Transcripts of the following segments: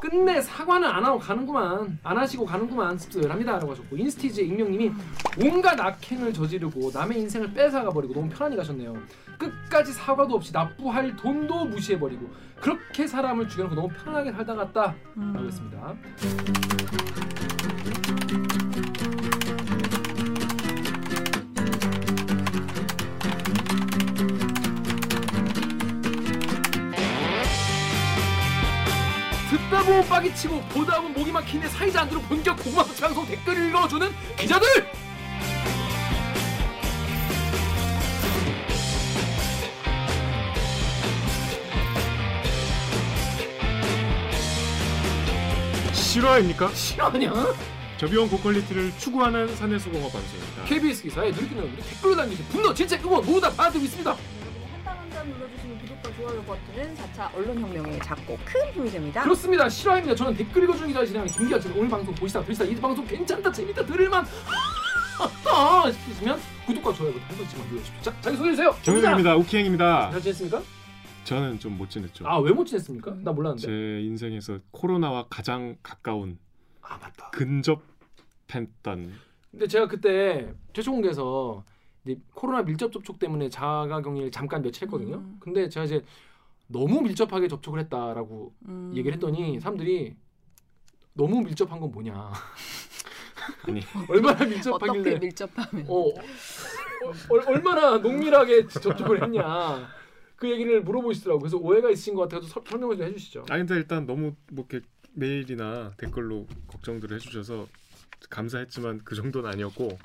끝내 사과는 안 하고 가는구만. 안 하시고 가는구만. 씁쓸합니다 라고 하셨고 인스티즈 익명님이 온갖 악행을 저지르고 남의 인생을 뺏어가 버리고 너무 편안히 가셨네요. 끝까지 사과도 없이 납부할 돈도 무시해버리고 그렇게 사람을 죽여놓고 너무 편하게 살다 갔다. 음. 라고 했습니다 듣다 보면 빡이 치고 보다 보면 목이 막히네 사이즈 안 들어 본격 고구마 방송 댓글 읽어주는 기자들 실화입니까? 실화냐? 저비용 고퀄리티를 추구하는 사내수공업 방송입니다. KBS 기사에 누리끼는 댓글로 남기신 분노 진짜 응원 모두 다 받아들고 있습니다 한땀 눌러주시는 구독과 좋아요 버튼은 4차 언론혁명에 작고 큰 힘이 됩니다. 그렇습니다 실화입니다 저는 댓글 읽어주는 기자 진행하는 김기아 오늘 방송 보시다 들으시다 이 방송 괜찮다 재밌다 들을만 하다 싶으시면 구독과 좋아요 버튼 한 번씩만 눌러주십시오 자 자기 소개해주세요 정유정입니다. 우키행입니다. 잘 지냈습니까? 저는 좀 못 지냈죠. 아 왜 못 지냈습니까? 나 몰랐는데 제 인생에서 코로나와 가장 가까운 아 맞다 근접했던 근데 제가 그때 최초공개에서 이제 코로나 밀접 접촉 때문에 자가 격리를 잠깐 며칠 했거든요. 음. 근데 제가 이제 너무 밀접하게 접촉을 했다라고 음. 얘기를 했더니 사람들이 너무 밀접한 건 뭐냐. 아니 얼마나 어떻게 밀접하길래 밀접하면 어, 어, 어, 얼마나 농밀하게 접촉을 했냐. 그 얘기를 물어보시더라고. 그래서 오해가 있으신 것 같아서 서- 설명을 좀 해주시죠. 아니 근데 일단 너무 뭐 이렇게 메일이나 댓글로 걱정들을 해주셔서 감사했지만 그 정도는 아니었고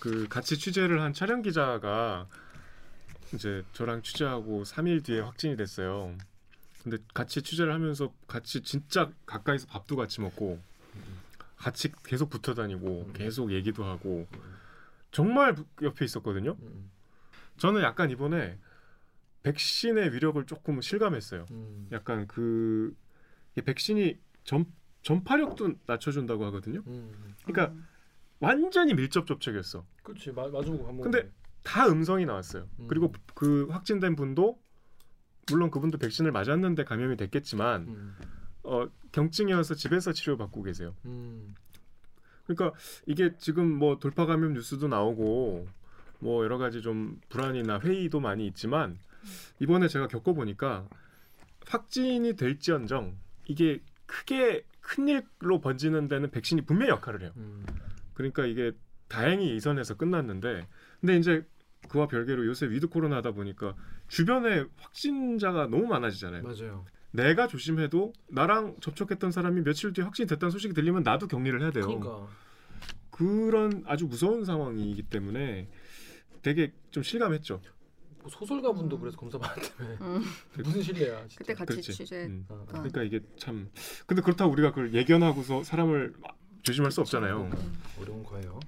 그 같이 취재를 한 촬영 기자가 이제 저랑 취재하고 3일 뒤에 확진이 됐어요. 근데 같이 취재를 하면서 같이 진짜 가까이서 밥도 같이 먹고 같이 계속 붙어 다니고 음. 계속 얘기도 하고 정말 옆에 있었거든요. 음, 저는 약간 이번에 백신의 위력을 조금 실감했어요. 음, 약간 그 백신이 전 전파력도 낮춰준다고 하거든요. 음. 그러니까 음. 완전히 밀접 접촉이었어. 그렇지 마, 마주보고 밥 먹는 근데 거. 다 음성이 나왔어요. 음. 그리고 그 확진된 분도 물론 그분도 백신을 맞았는데 감염이 됐겠지만 음, 어, 경증이어서 집에서 치료받고 계세요. 음, 그러니까 이게 지금 뭐 돌파 감염 뉴스도 나오고 뭐 여러 가지 좀 불안이나 회의도 많이 있지만 이번에 제가 겪어보니까 확진이 될지언정 이게 크게 큰 일로 번지는 데는 백신이 분명히 역할을 해요. 음. 그러니까 이게 다행히 이 선에서 끝났는데 근데 이제 그와 별개로 요새 위드 코로나 하다 보니까 주변에 확진자가 너무 많아지잖아요. 맞아요. 내가 조심해도 나랑 접촉했던 사람이 며칠 뒤에 확진이 됐다는 소식이 들리면 나도 격리를 해야 돼요. 그러니까 그런 아주 무서운 상황이기 때문에 되게 좀 실감했죠. 뭐 소설가 분도 그래서 검사 받았다며 음. 무슨 실례야 진짜. 그때 같이 그렇지. 취재 음. 어. 그러니까 이게 참 근데 그렇다고 우리가 그걸 예견하고서 사람을 조심할 수 없잖아요. 어려운 거예요.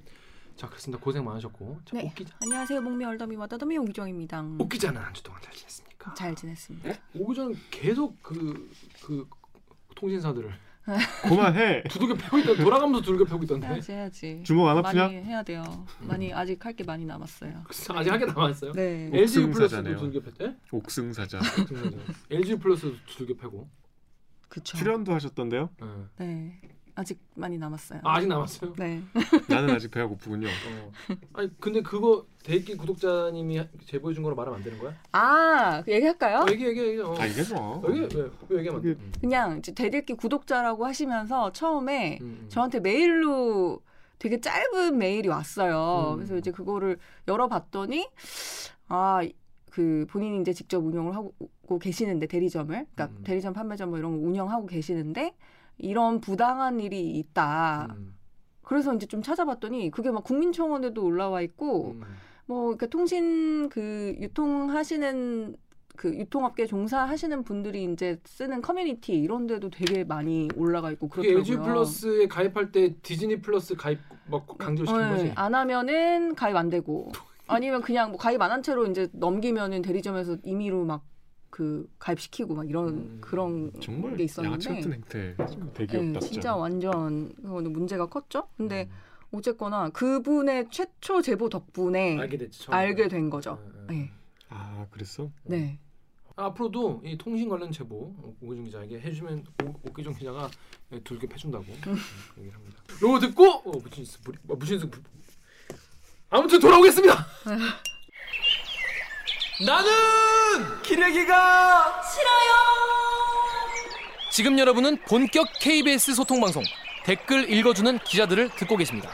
자 그렇습니다. 고생 많으셨고 자, 네. 오기자 안녕하세요 목미 얼더미 와 더더미 오기정입니다. 오기자는 한 주 동안 잘 지냈습니까? 잘 지냈습니다. 오기자는 계속 그 그 통신사들을 그만해. 두들겨 패고 있던 돌아가면서 두들겨 패고 있던데 해야지 해야지. 주먹 안 아프냐? 많이 해야 돼요. 많이 아직 할 게 많이 남았어요. 아직 하게 남았어요. 네. LG 플러스도. 두들겨 팼대. 옥승사자. LG 플러스도 두들겨 패고. 그쵸. 출연도 하셨던데요? 네. 네. 아직 많이 남았어요. 아, 아직 남았어요. 네. 나는 아직 배가 고프군요. 어. 아니 근데 그거 대기 구독자님이 제보해 준 거로 말하면 안 되는 거야? 아, 그 얘기할까요? 어, 얘기 얘기 얘기. 어. 아 이게 좋아. 여기 왜, 왜 얘기하면 안 돼? 음. 그냥 이제 대들기 구독자라고 하시면서 처음에 음, 음. 저한테 메일로 되게 짧은 메일이 왔어요. 음. 그래서 이제 그거를 열어봤더니 아. 그 본인이 이제 직접 운영을 하고 계시는데 대리점을 그러니까 음. 대리점 판매점 뭐 이런 거 운영하고 계시는데 이런 부당한 일이 있다. 음. 그래서 이제 좀 찾아봤더니 그게 막 국민청원에도 올라와 있고 음. 뭐 그러니까 통신 그 유통하시는 그 유통업계 종사하시는 분들이 이제 쓰는 커뮤니티 이런 데도 되게 많이 올라가 있고 그렇더라고요. LG 플러스에 가입할 때 디즈니 플러스 가입 막 강제로 시킨 네, 거지. 안 하면은 가입 안 되고 아니면 그냥 뭐 가입 안 한 채로 이제 넘기면은 대리점에서 임의로 막 그 가입시키고 막 이런 음. 그런 정말 게 있었는데 행태 네. 진짜 완전 그거는 문제가 컸죠. 근데 음. 어쨌거나 그분의 최초 제보 덕분에 알게. 처음에. 알게 된 거죠. 음, 음. 네. 아 그랬어? 네. 앞으로도 이 통신 관련 제보 어, 오기정 기자에게 해주면 오- 오기정 기자가 예, 둘게 해준다고 음, 얘기를 합니다. 요거 듣고 어, 무신스 어, 무신스 부- 아무튼 돌아오겠습니다. 나는 기레기가 지금 여러분은 본격 KBS 소통 방송 댓글 읽어주는 기자들을 듣고 계십니다.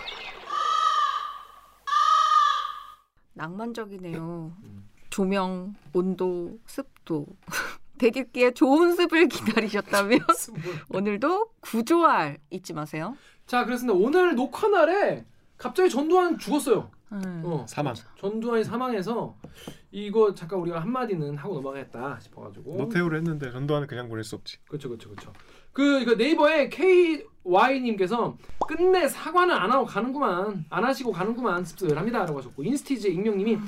낭만적이네요. 음. 조명, 온도, 습도. 대기기에 좋은 습을 기다리셨다면 오늘도 구조알 잊지 마세요. 자 그렇습니다. 오늘 녹화 날에 갑자기 전두환 죽었어요. 음. 어, 사망. 전두환이 사망해서 이거 잠깐 우리가 한 마디는 하고 넘어가겠다 싶어가지고 노태우를 했는데 전두환은 그냥 보낼 수 없지. 그렇죠, 그렇죠, 그렇죠. 그 이거 네이버에 KY님께서 끝내 사과는 안 하고 가는구만, 안 하시고 가는구만 씁쓸합니다라고 하셨고 인스티즈 익명님이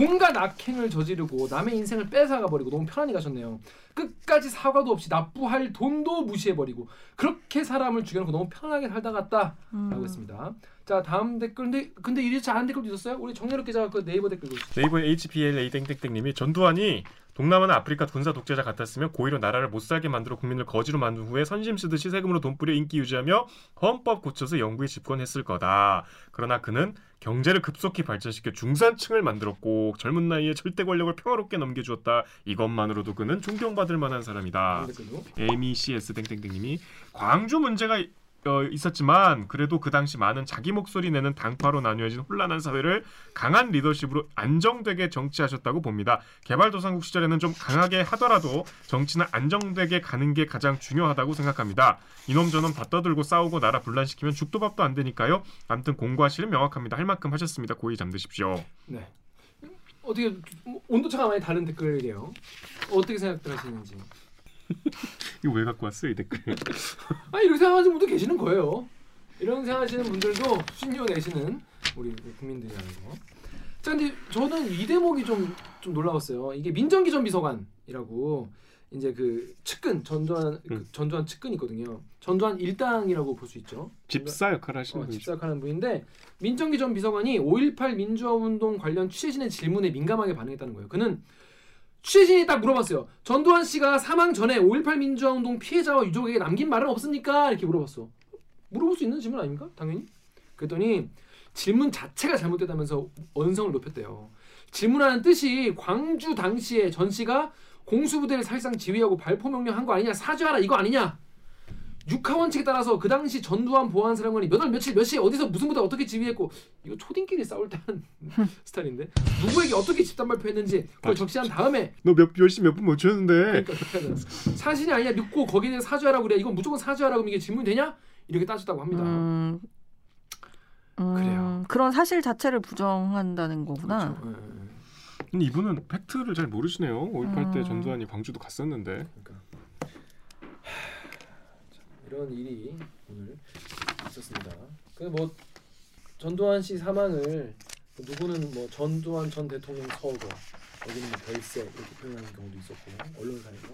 온갖 악행을 저지르고 남의 인생을 뺏어가 버리고 너무 편안히 가셨네요. 끝까지 사과도 없이 납부할 돈도 무시해 버리고 그렇게 사람을 죽여놓고 너무 편하게 살다 갔다라고 음. 했습니다. 자 다음 댓글 근데 근데 이렇지 않은 댓글도 있었어요? 우리 정렬욱 기자가 그 네이버 댓글 보시죠. 네이버 HPLA 땡땡땡님이 전두환이 동남아나 아프리카 군사 독재자 같았으면 고의로 나라를 못 살게 만들어 국민을 거지로 만든 후에 선심 쓰듯이 세금으로 돈 뿌려 인기 유지하며 헌법 고쳐서 영구히 집권했을 거다. 그러나 그는 경제를 급속히 발전시켜 중산층을 만들었고 젊은 나이에 절대 권력을 평화롭게 넘겨주었다. 이것만으로도 그는 존경받을 만한 사람이다. 다음 댓글도. MECS 땡땡땡님이 광주 문제가 어, 있었지만 그래도 그 당시 많은 자기 목소리 내는 당파로 나뉘어진 혼란한 사회를 강한 리더십으로 안정되게 정치하셨다고 봅니다. 개발도상국 시절에는 좀 강하게 하더라도 정치는 안정되게 가는 게 가장 중요하다고 생각합니다. 이놈 저놈 다 떠들고 싸우고 나라 분란시키면 죽도 밥도 안 되니까요. 아무튼 공과 실은 명확합니다. 할 만큼 하셨습니다. 고이 잠드십시오. 네. 어떻게 뭐, 온도차가 많이 다른 댓글이에요. 어떻게 생각들 하시는지. 이거 왜 갖고 왔어요 이 댓글? 아 이렇게 생각하시는 분도 계시는 거예요. 이런 생각하시는 분들도 수신료 내시는 우리 국민들이라는 거. 자 근데 저는 이 대목이 좀 좀 놀라웠어요. 이게 민정기 전 비서관이라고 이제 그 측근 전두환 그 음. 전두환 측근이 있거든요. 전두환 일당이라고 볼 수 있죠. 집사 역할 하시는 어, 분이죠. 집사하는 분인데 민정기 전 비서관이 5.18 민주화 운동 관련 취재진의 질문에 민감하게 반응했다는 거예요. 그는 취재진이 딱 물어봤어요. 전두환 씨가 사망 전에 5.18 민주화 운동 피해자와 유족에게 남긴 말은 없습니까? 이렇게 물어봤어. 물어볼 수 있는 질문 아닙니까? 당연히. 그랬더니 질문 자체가 잘못됐다면서 언성을 높였대요. 질문하는 뜻이 광주 당시에 전 씨가 공수부대를 사실상 지휘하고 발포 명령한 거 아니냐 사죄하라 이거 아니냐 육하 원칙에 따라서 그 당시 전두환 보안 사령관이 몇 월 며칠 몇 시에 어디서 무슨 부대 어떻게 지휘했고 이거 초딩끼리 싸울 때 하는 스타일인데 누구에게 어떻게 집단 발표했는지 그걸 적시한 다음에 너몇 열심히 몇분못 쳤는데 그러니까. 사실이 아니냐 믿고 거기에 대해 사죄하라고 그래 이건 무조건 사죄하라고 하면 이게 질문이 되냐 이렇게 따졌다고 합니다. 음, 음, 그래요. 그런 사실 자체를 부정한다는 거구나. 그렇죠. 예. 근데 이분은 팩트를 잘 모르시네요. 5.18때 음. 전두환이 광주도 갔었는데 그러니까 자, 이런 일이 오늘 있었습니다. 그뭐 전두환 씨 사망을 누구는 뭐 전두환 전 대통령 서거 여기는 뭐 별세 이렇게 표현하는 경우도 있었고 언론사에서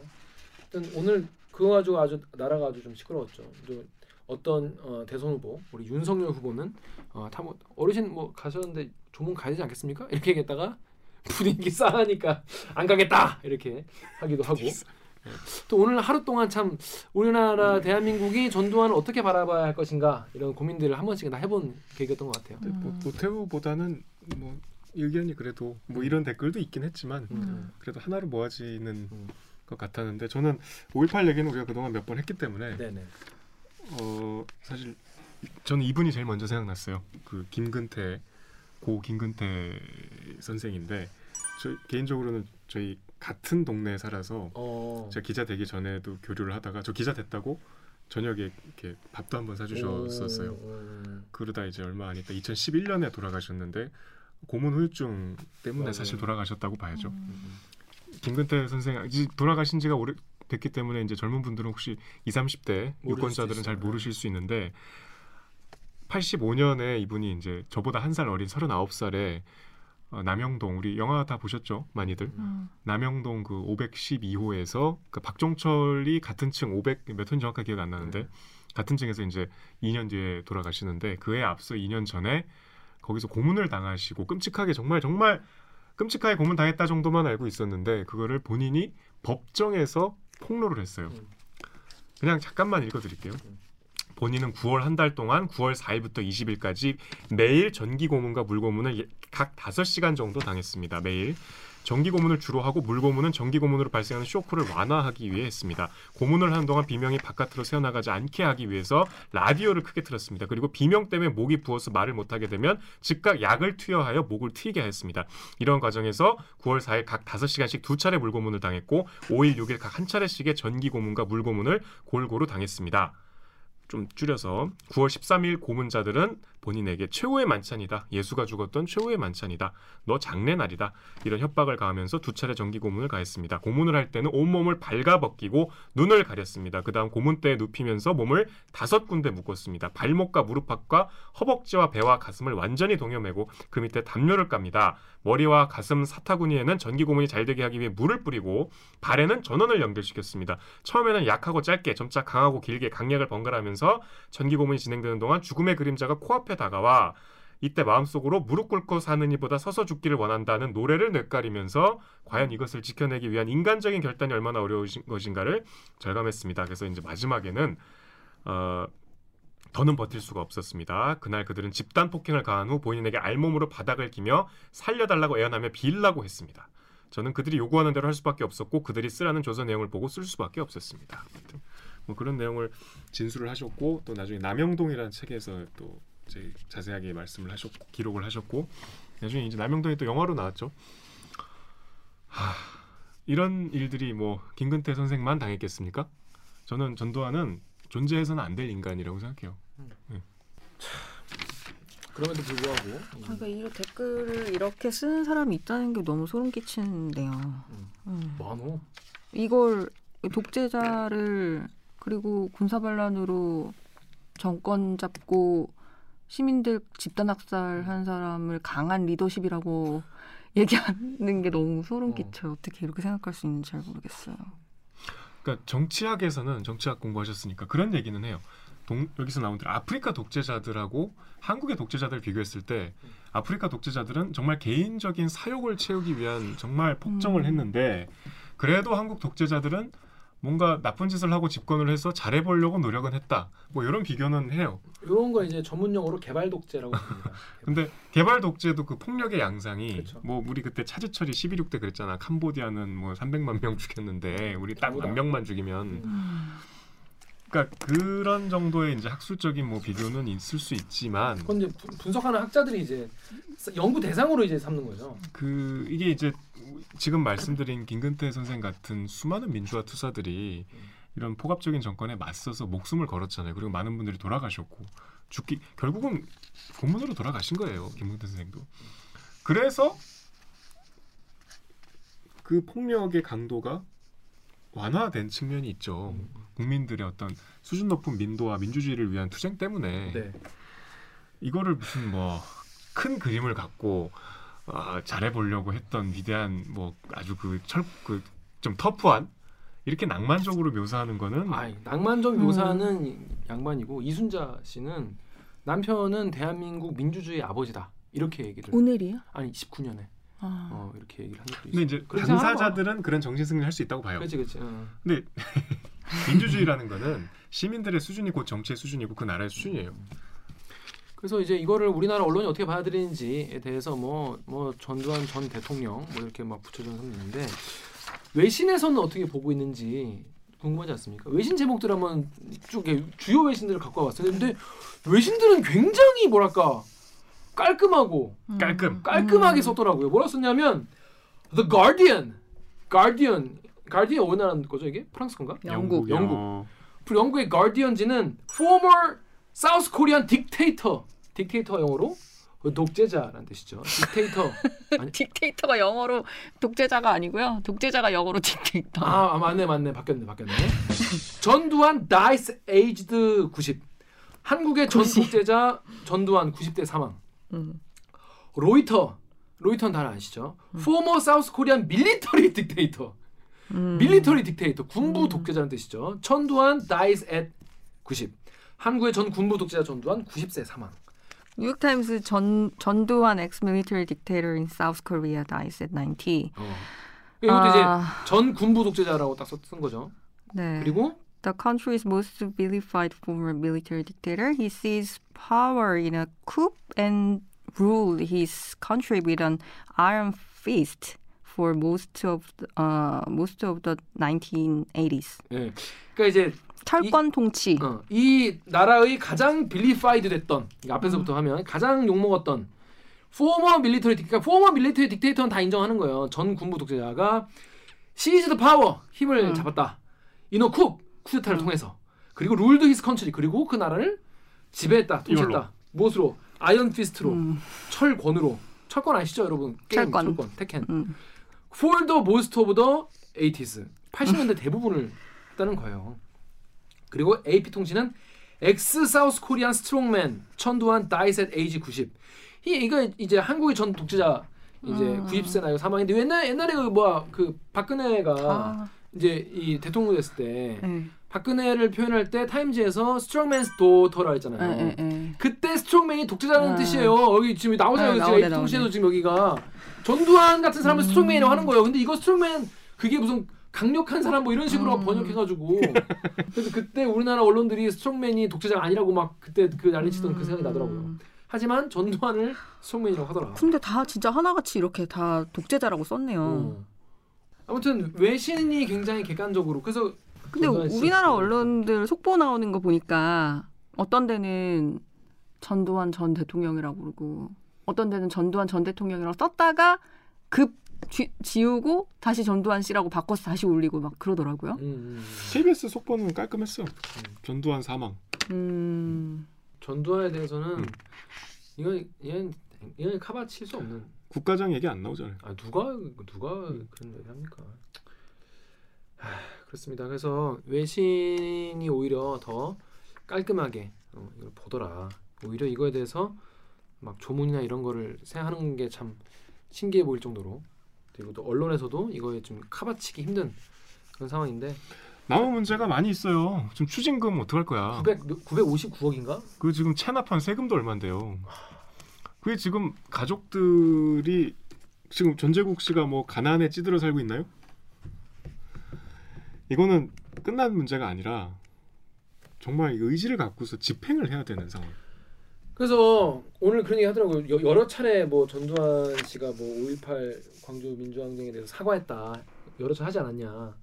하여튼 오늘 그거 가지고 아주 나라가 아주 좀 시끄러웠죠. 또 어떤 어, 대선 후보 우리 윤석열 후보는 어, 타모 어르신 뭐 가셨는데 조문 가야 되지 않겠습니까? 이렇게 얘기했다가 분위기 싸하니까 안 가겠다 이렇게 하기도 하고 예. 또 오늘 하루 동안 참 우리나라 대한민국이 전두환을 어떻게 바라봐야 할 것인가 이런 고민들을 한 번씩은 다 해본 계기였던 것 같아요. 뭐 음. 노태우보다는 뭐 의견이 그래도 뭐 이런 댓글도 있긴 했지만 음. 그래도 하나로 모아지는 음. 것 같았는데 저는 5.18 얘기는 우리가 그동안 몇 번 했기 때문에 네네. 어 사실 저는 이분이 제일 먼저 생각났어요. 그 김근태 고 김근태 선생인데 저 개인적으로는 저희 같은 동네에 살아서 어. 제가 기자 되기 전에도 교류를 하다가 저 기자 됐다고 저녁에 이렇게 밥도 한번 사주셨었어요. 오, 음. 그러다 이제 얼마 안 있다 2011년에 돌아가셨는데 고문 후유증 때문에 맞아요. 사실 돌아가셨다고 봐야죠. 음. 김근태 선생 돌아가신 지가 오래 됐기 때문에 이제 젊은 분들은 혹시 20, 30대 모르실 유권자들은 수 잘. 모르실 수 있는데 85년에 이분이 이제 저보다 한 살 어린 39살에 어, 남영동 우리 영화 다 보셨죠 많이들 음. 남영동 그 512호에서 그 박종철이 같은 층 500 몇 톤 정확하게 기억 안 나는데 네. 같은 층에서 이제 2년 뒤에 돌아가시는데 그에 앞서 2년 전에 거기서 고문을 당하시고 끔찍하게 정말 정말 끔찍하게 고문 당했다 정도만 알고 있었는데 그거를 본인이 법정에서 폭로를 했어요. 음. 그냥 잠깐만 읽어드릴게요. 본인은 9월 한 달 동안 9월 4일부터 20일까지 매일 전기 고문과 물 고문을 예- 각 5시간 정도 당했습니다. 매일. 전기 고문을 주로 하고 물 고문은 전기 고문으로 발생하는 쇼크를 완화하기 위해 했습니다. 고문을 하는 동안 비명이 바깥으로 새어나가지 않게 하기 위해서 라디오를 크게 틀었습니다. 그리고 비명 때문에 목이 부어서 말을 못하게 되면 즉각 약을 투여하여 목을 트이게 했습니다. 이런 과정에서 9월 4일 각 5시간씩 두 차례 물 고문을 당했고 5일, 6일 각 한 차례씩의 전기 고문과 물 고문을 골고루 당했습니다. 좀 줄여서 9월 13일 고문자들은 본인에게 최후의 만찬이다. 예수가 죽었던 최후의 만찬이다. 너 장례 날이다. 이런 협박을 가하면서 두 차례 정기 고문을 가했습니다. 고문을 할 때는 온몸을 발가벗기고 눈을 가렸습니다. 그다음 고문대에 눕히면서 몸을 다섯 군데 묶었습니다. 발목과 무릎팍과 허벅지와 배와 가슴을 완전히 동여매고 그 밑에 담요를 깝니다. 머리와 가슴 사타구니에는 전기 고문이 잘 되게 하기 위해 물을 뿌리고 발에는 전원을 연결시켰습니다. 처음에는 약하고 짧게 점차 강하고 길게 강약을 번갈아가면서 전기 고문이 진행되는 동안 죽음의 그림자가 코앞에 다가와 이때 마음속으로 무릎 꿇고 사는 이보다 서서 죽기를 원한다는 노래를 뇌까리면서 과연 이것을 지켜내기 위한 인간적인 결단이 얼마나 어려운 것인가를 절감했습니다. 그래서 이제 마지막에는 어, 더는 버틸 수가 없었습니다. 그날 그들은 집단 폭행을 가한 후 본인에게 알몸으로 바닥을 기며 살려달라고 애원하며 빌라고 했습니다. 저는 그들이 요구하는 대로 할 수밖에 없었고 그들이 쓰라는 조서 내용을 보고 쓸 수밖에 없었습니다. 뭐 그런 내용을 진술을 하셨고 또 나중에 남영동이라는 책에서 또 이제 자세하게 말씀을 하셨고 기록을 하셨고 나중에 이제 남영동이 또 영화로 나왔죠. 하, 이런 일들이 뭐 김근태 선생만 당했겠습니까? 저는 전두환은 존재해서는 안 될 인간이라고 생각해요. 그럼에도 불구하고 음. 그러니까 이 댓글을 이렇게 쓰는 사람이 있다는 게 너무 소름 끼치는데요. 음. 많어. 이걸 독재자를 그리고 군사반란으로 정권 잡고 시민들 집단 학살한 사람을 강한 리더십이라고 얘기하는 게 너무 소름 어. 끼쳐요. 어떻게 이렇게 생각할 수 있는지 잘 모르겠어요. 그러니까 정치학에서는 정치학 공부하셨으니까 그런 얘기는 해요. 동, 여기서 나온 대로 아프리카 독재자들하고 한국의 독재자들 을 비교했을 때 아프리카 독재자들은 정말 개인적인 사욕을 채우기 위한 정말 폭정을 음. 했는데 그래도 한국 독재자들은 뭔가 나쁜 짓을 하고 집권을 해서 잘해보려고 노력은 했다. 뭐 이런 비교는 해요. 이런 거 이제 전문 용어로 개발 독재라고 합니다. 근데 개발 독재도 그 폭력의 양상이 그쵸. 뭐 우리 그때 차지철이 11.6대 그랬잖아. 캄보디아는 뭐 300만 명 죽였는데 우리 딱. 만 명만 죽이면 음. 그러니까 그런 정도의 이제 학술적인 뭐 비교는 있을 수 있지만 그건 이제 분- 분석하는 학자들이 이제 연구 대상으로 이제 삼는 거죠. 그 이게 이제 지금 말씀드린 김근태 선생 같은 수많은 민주화 투사들이 이런 포갑적인 정권에 맞서서 목숨을 걸었잖아요. 그리고 많은 분들이 돌아가셨고 죽기 결국은 고문으로 돌아가신 거예요. 김근태 선생도. 그래서 그 폭력의 강도가 완화된 측면이 있죠. 국민들의 어떤 수준 높은 민도와 민주주의를 위한 투쟁 때문에 네. 이거를 무슨 뭐 큰 그림을 갖고 아, 잘해보려고 했던 위대한 뭐 아주 그 철 그 좀 터프한 이렇게 낭만적으로 묘사하는 거는 아이, 낭만적 음. 묘사는 양반이고 이순자 씨는 남편은 대한민국 민주주의 아버지다 이렇게 얘기를 오늘이요? 아니 19년에 아. 어, 이렇게 얘기를 한 있어. 근데 이제 그렇게 생각하나 봐. 당사자들은 그런 정신 승리를 할 수 있다고 봐요. 그렇지 그렇지. 어. 근데 민주주의라는 거는 시민들의 수준이 곧 정치의 수준이고 그 나라의 수준이에요. 그래서 이제 이거를 우리나라 언론이 어떻게 받아들이는지에 대해서 뭐 뭐 전두환 전 대통령 뭐 이렇게 막 붙여주는 사람도 있는데 외신에서는 어떻게 보고 있는지 궁금하지 않습니까? 외신 제목들 한번 쭉 이렇게 주요 외신들을 갖고 와봤어요. 근데 외신들은 굉장히 뭐랄까 깔끔하고 음. 깔끔. 깔끔하게 음. 썼더라고요. 뭐라 썼냐면 The Guardian, Guardian, Guardian 어느 나라 거죠 이게? 프랑스 건가? 영국. 영국이요. 그리고 영국의 가디언지는 former South Korean dictator, 딕테이터 영어로 독재자라는 뜻이죠. 딕테이터. 딕테이터가 영어로 독재자가 아니고요. 독재자가 영어로 딕테이터. 아, 아 맞네 맞네 바뀌었네 바뀌었네. 전두환 dies aged 90. 한국의 전 90. 독재자 전두환 90대 사망. 음. 로이터 로이터는 다 아시죠? former South Korean military dictator. 음. 밀리터리 딕테이터 군부 음. 독재자라는 뜻이죠. 전두환 dies at 90. 한국의 전 군부 독재자 전두환 90세 사망. 뉴욕타임스 전 전두환 ex military dictator in South Korea dies at 90. 어. 이것도 이제 아, 전 군부 독재자라고 딱 쓴 거죠. 네. 그리고 The country's most vilified former military dictator. He seized power in a coup and ruled his country with an iron fist for most of the, uh, most of the 1980s. 예. 그러니까 이제 철권 통치. 어, 이 나라의 가장 빌리파이드 됐던 이 앞에서부터 하면 가장 욕 먹었던 포머 밀리터리 딕 그러니까 포머 밀리터리 딕테이터는 다 인정하는 거예요. 전 군부 독재자가 Seized power 힘을 음. 잡았다. in a coup 쿠데타를 통해서 그리고 ruled his country 그리고 그 나라를 지배했다, 통치했다. 이걸로. 무엇으로? iron fist로, 음, 철권으로. 철권 아시죠, 여러분? 게임 철권. 철권, 테켄. 음. The most of the 80s. 80년대 대부분을 했다는 거예요. 그리고 AP 통신은 ex South Korean strongman Chun Doo-hwan dies at age 90. 이 이거 이제 한국의 전 독재자 이제 음. 90세 나 이거 사망인데 옛날 옛날에 그 뭐야 그 박근혜가 아, 이제 이 대통령 됐을 때 네. 박근혜를 표현할 때 타임즈에서 strongman's daughter라 했잖아요. 네, 네, 네. 그때 strongman이 독재자라는 아. 뜻이에요. 여기 지금 나오잖아요. 네, 지금 나오네. 지금 여기가 전두환 같은 사람을 음. strongman이라고 하는 거예요. 근데 이거 strongman 그게 무슨 강력한 사람 뭐 이런 식으로 음. 번역해가지고 그래서 그때 우리나라 언론들이 strongman이 독재자가 아니라고 막 그때 그 난리치던 그 생각이 나더라고요. 음. 하지만 전두환을 스트롱맨이라고 하더라. 근데 다 진짜 하나같이 이렇게 다 독재자라고 썼네요. 어. 아무튼 외신이 굉장히 객관적으로 그래서 근데 우리나라 그- 언론들 속보 나오는 거 보니까 어떤 데는 전두환 전 대통령이라고 그러고 어떤 데는 전두환 전 대통령이라고 썼다가 급 쥐- 지우고 다시 전두환 씨라고 바꿔서 다시 올리고 막 그러더라고요. 음, 음. KBS 속보는 깔끔했어. 전두환 사망. 음. 전두환에 대해서는 음. 이건 이건 이건 카바 칠수 없는 국가장 얘기 안 나오잖아요. 아 누가 누가 음. 그런 얘기 합니까? 하, 그렇습니다. 그래서 외신이 오히려 더 깔끔하게 어, 이걸 보더라. 오히려 이거에 대해서 막 조문이나 이런 거를 생각하는 게 참 신기해 보일 정도로 그리고 또 언론에서도 이거에 좀 카바치기 힘든 그런 상황인데 남은 문제가 많이 있어요. 지금 추징금 어떡할 거야? 900 959억인가? 그 지금 체납한 세금도 얼마인데요. 그게 지금 가족들이 지금 전재국 씨가 뭐 가난에 찌들어 살고 있나요? 이거는 끝난 문제가 아니라 정말 의지를 갖고서 집행을 해야 되는 상황. 그래서 오늘 그런 얘기 하더라고요. 여, 여러 차례 뭐 전두환 씨가 뭐 5.18 광주 민주항쟁에 대해서 사과했다. 여러 차례 하지 않았냐.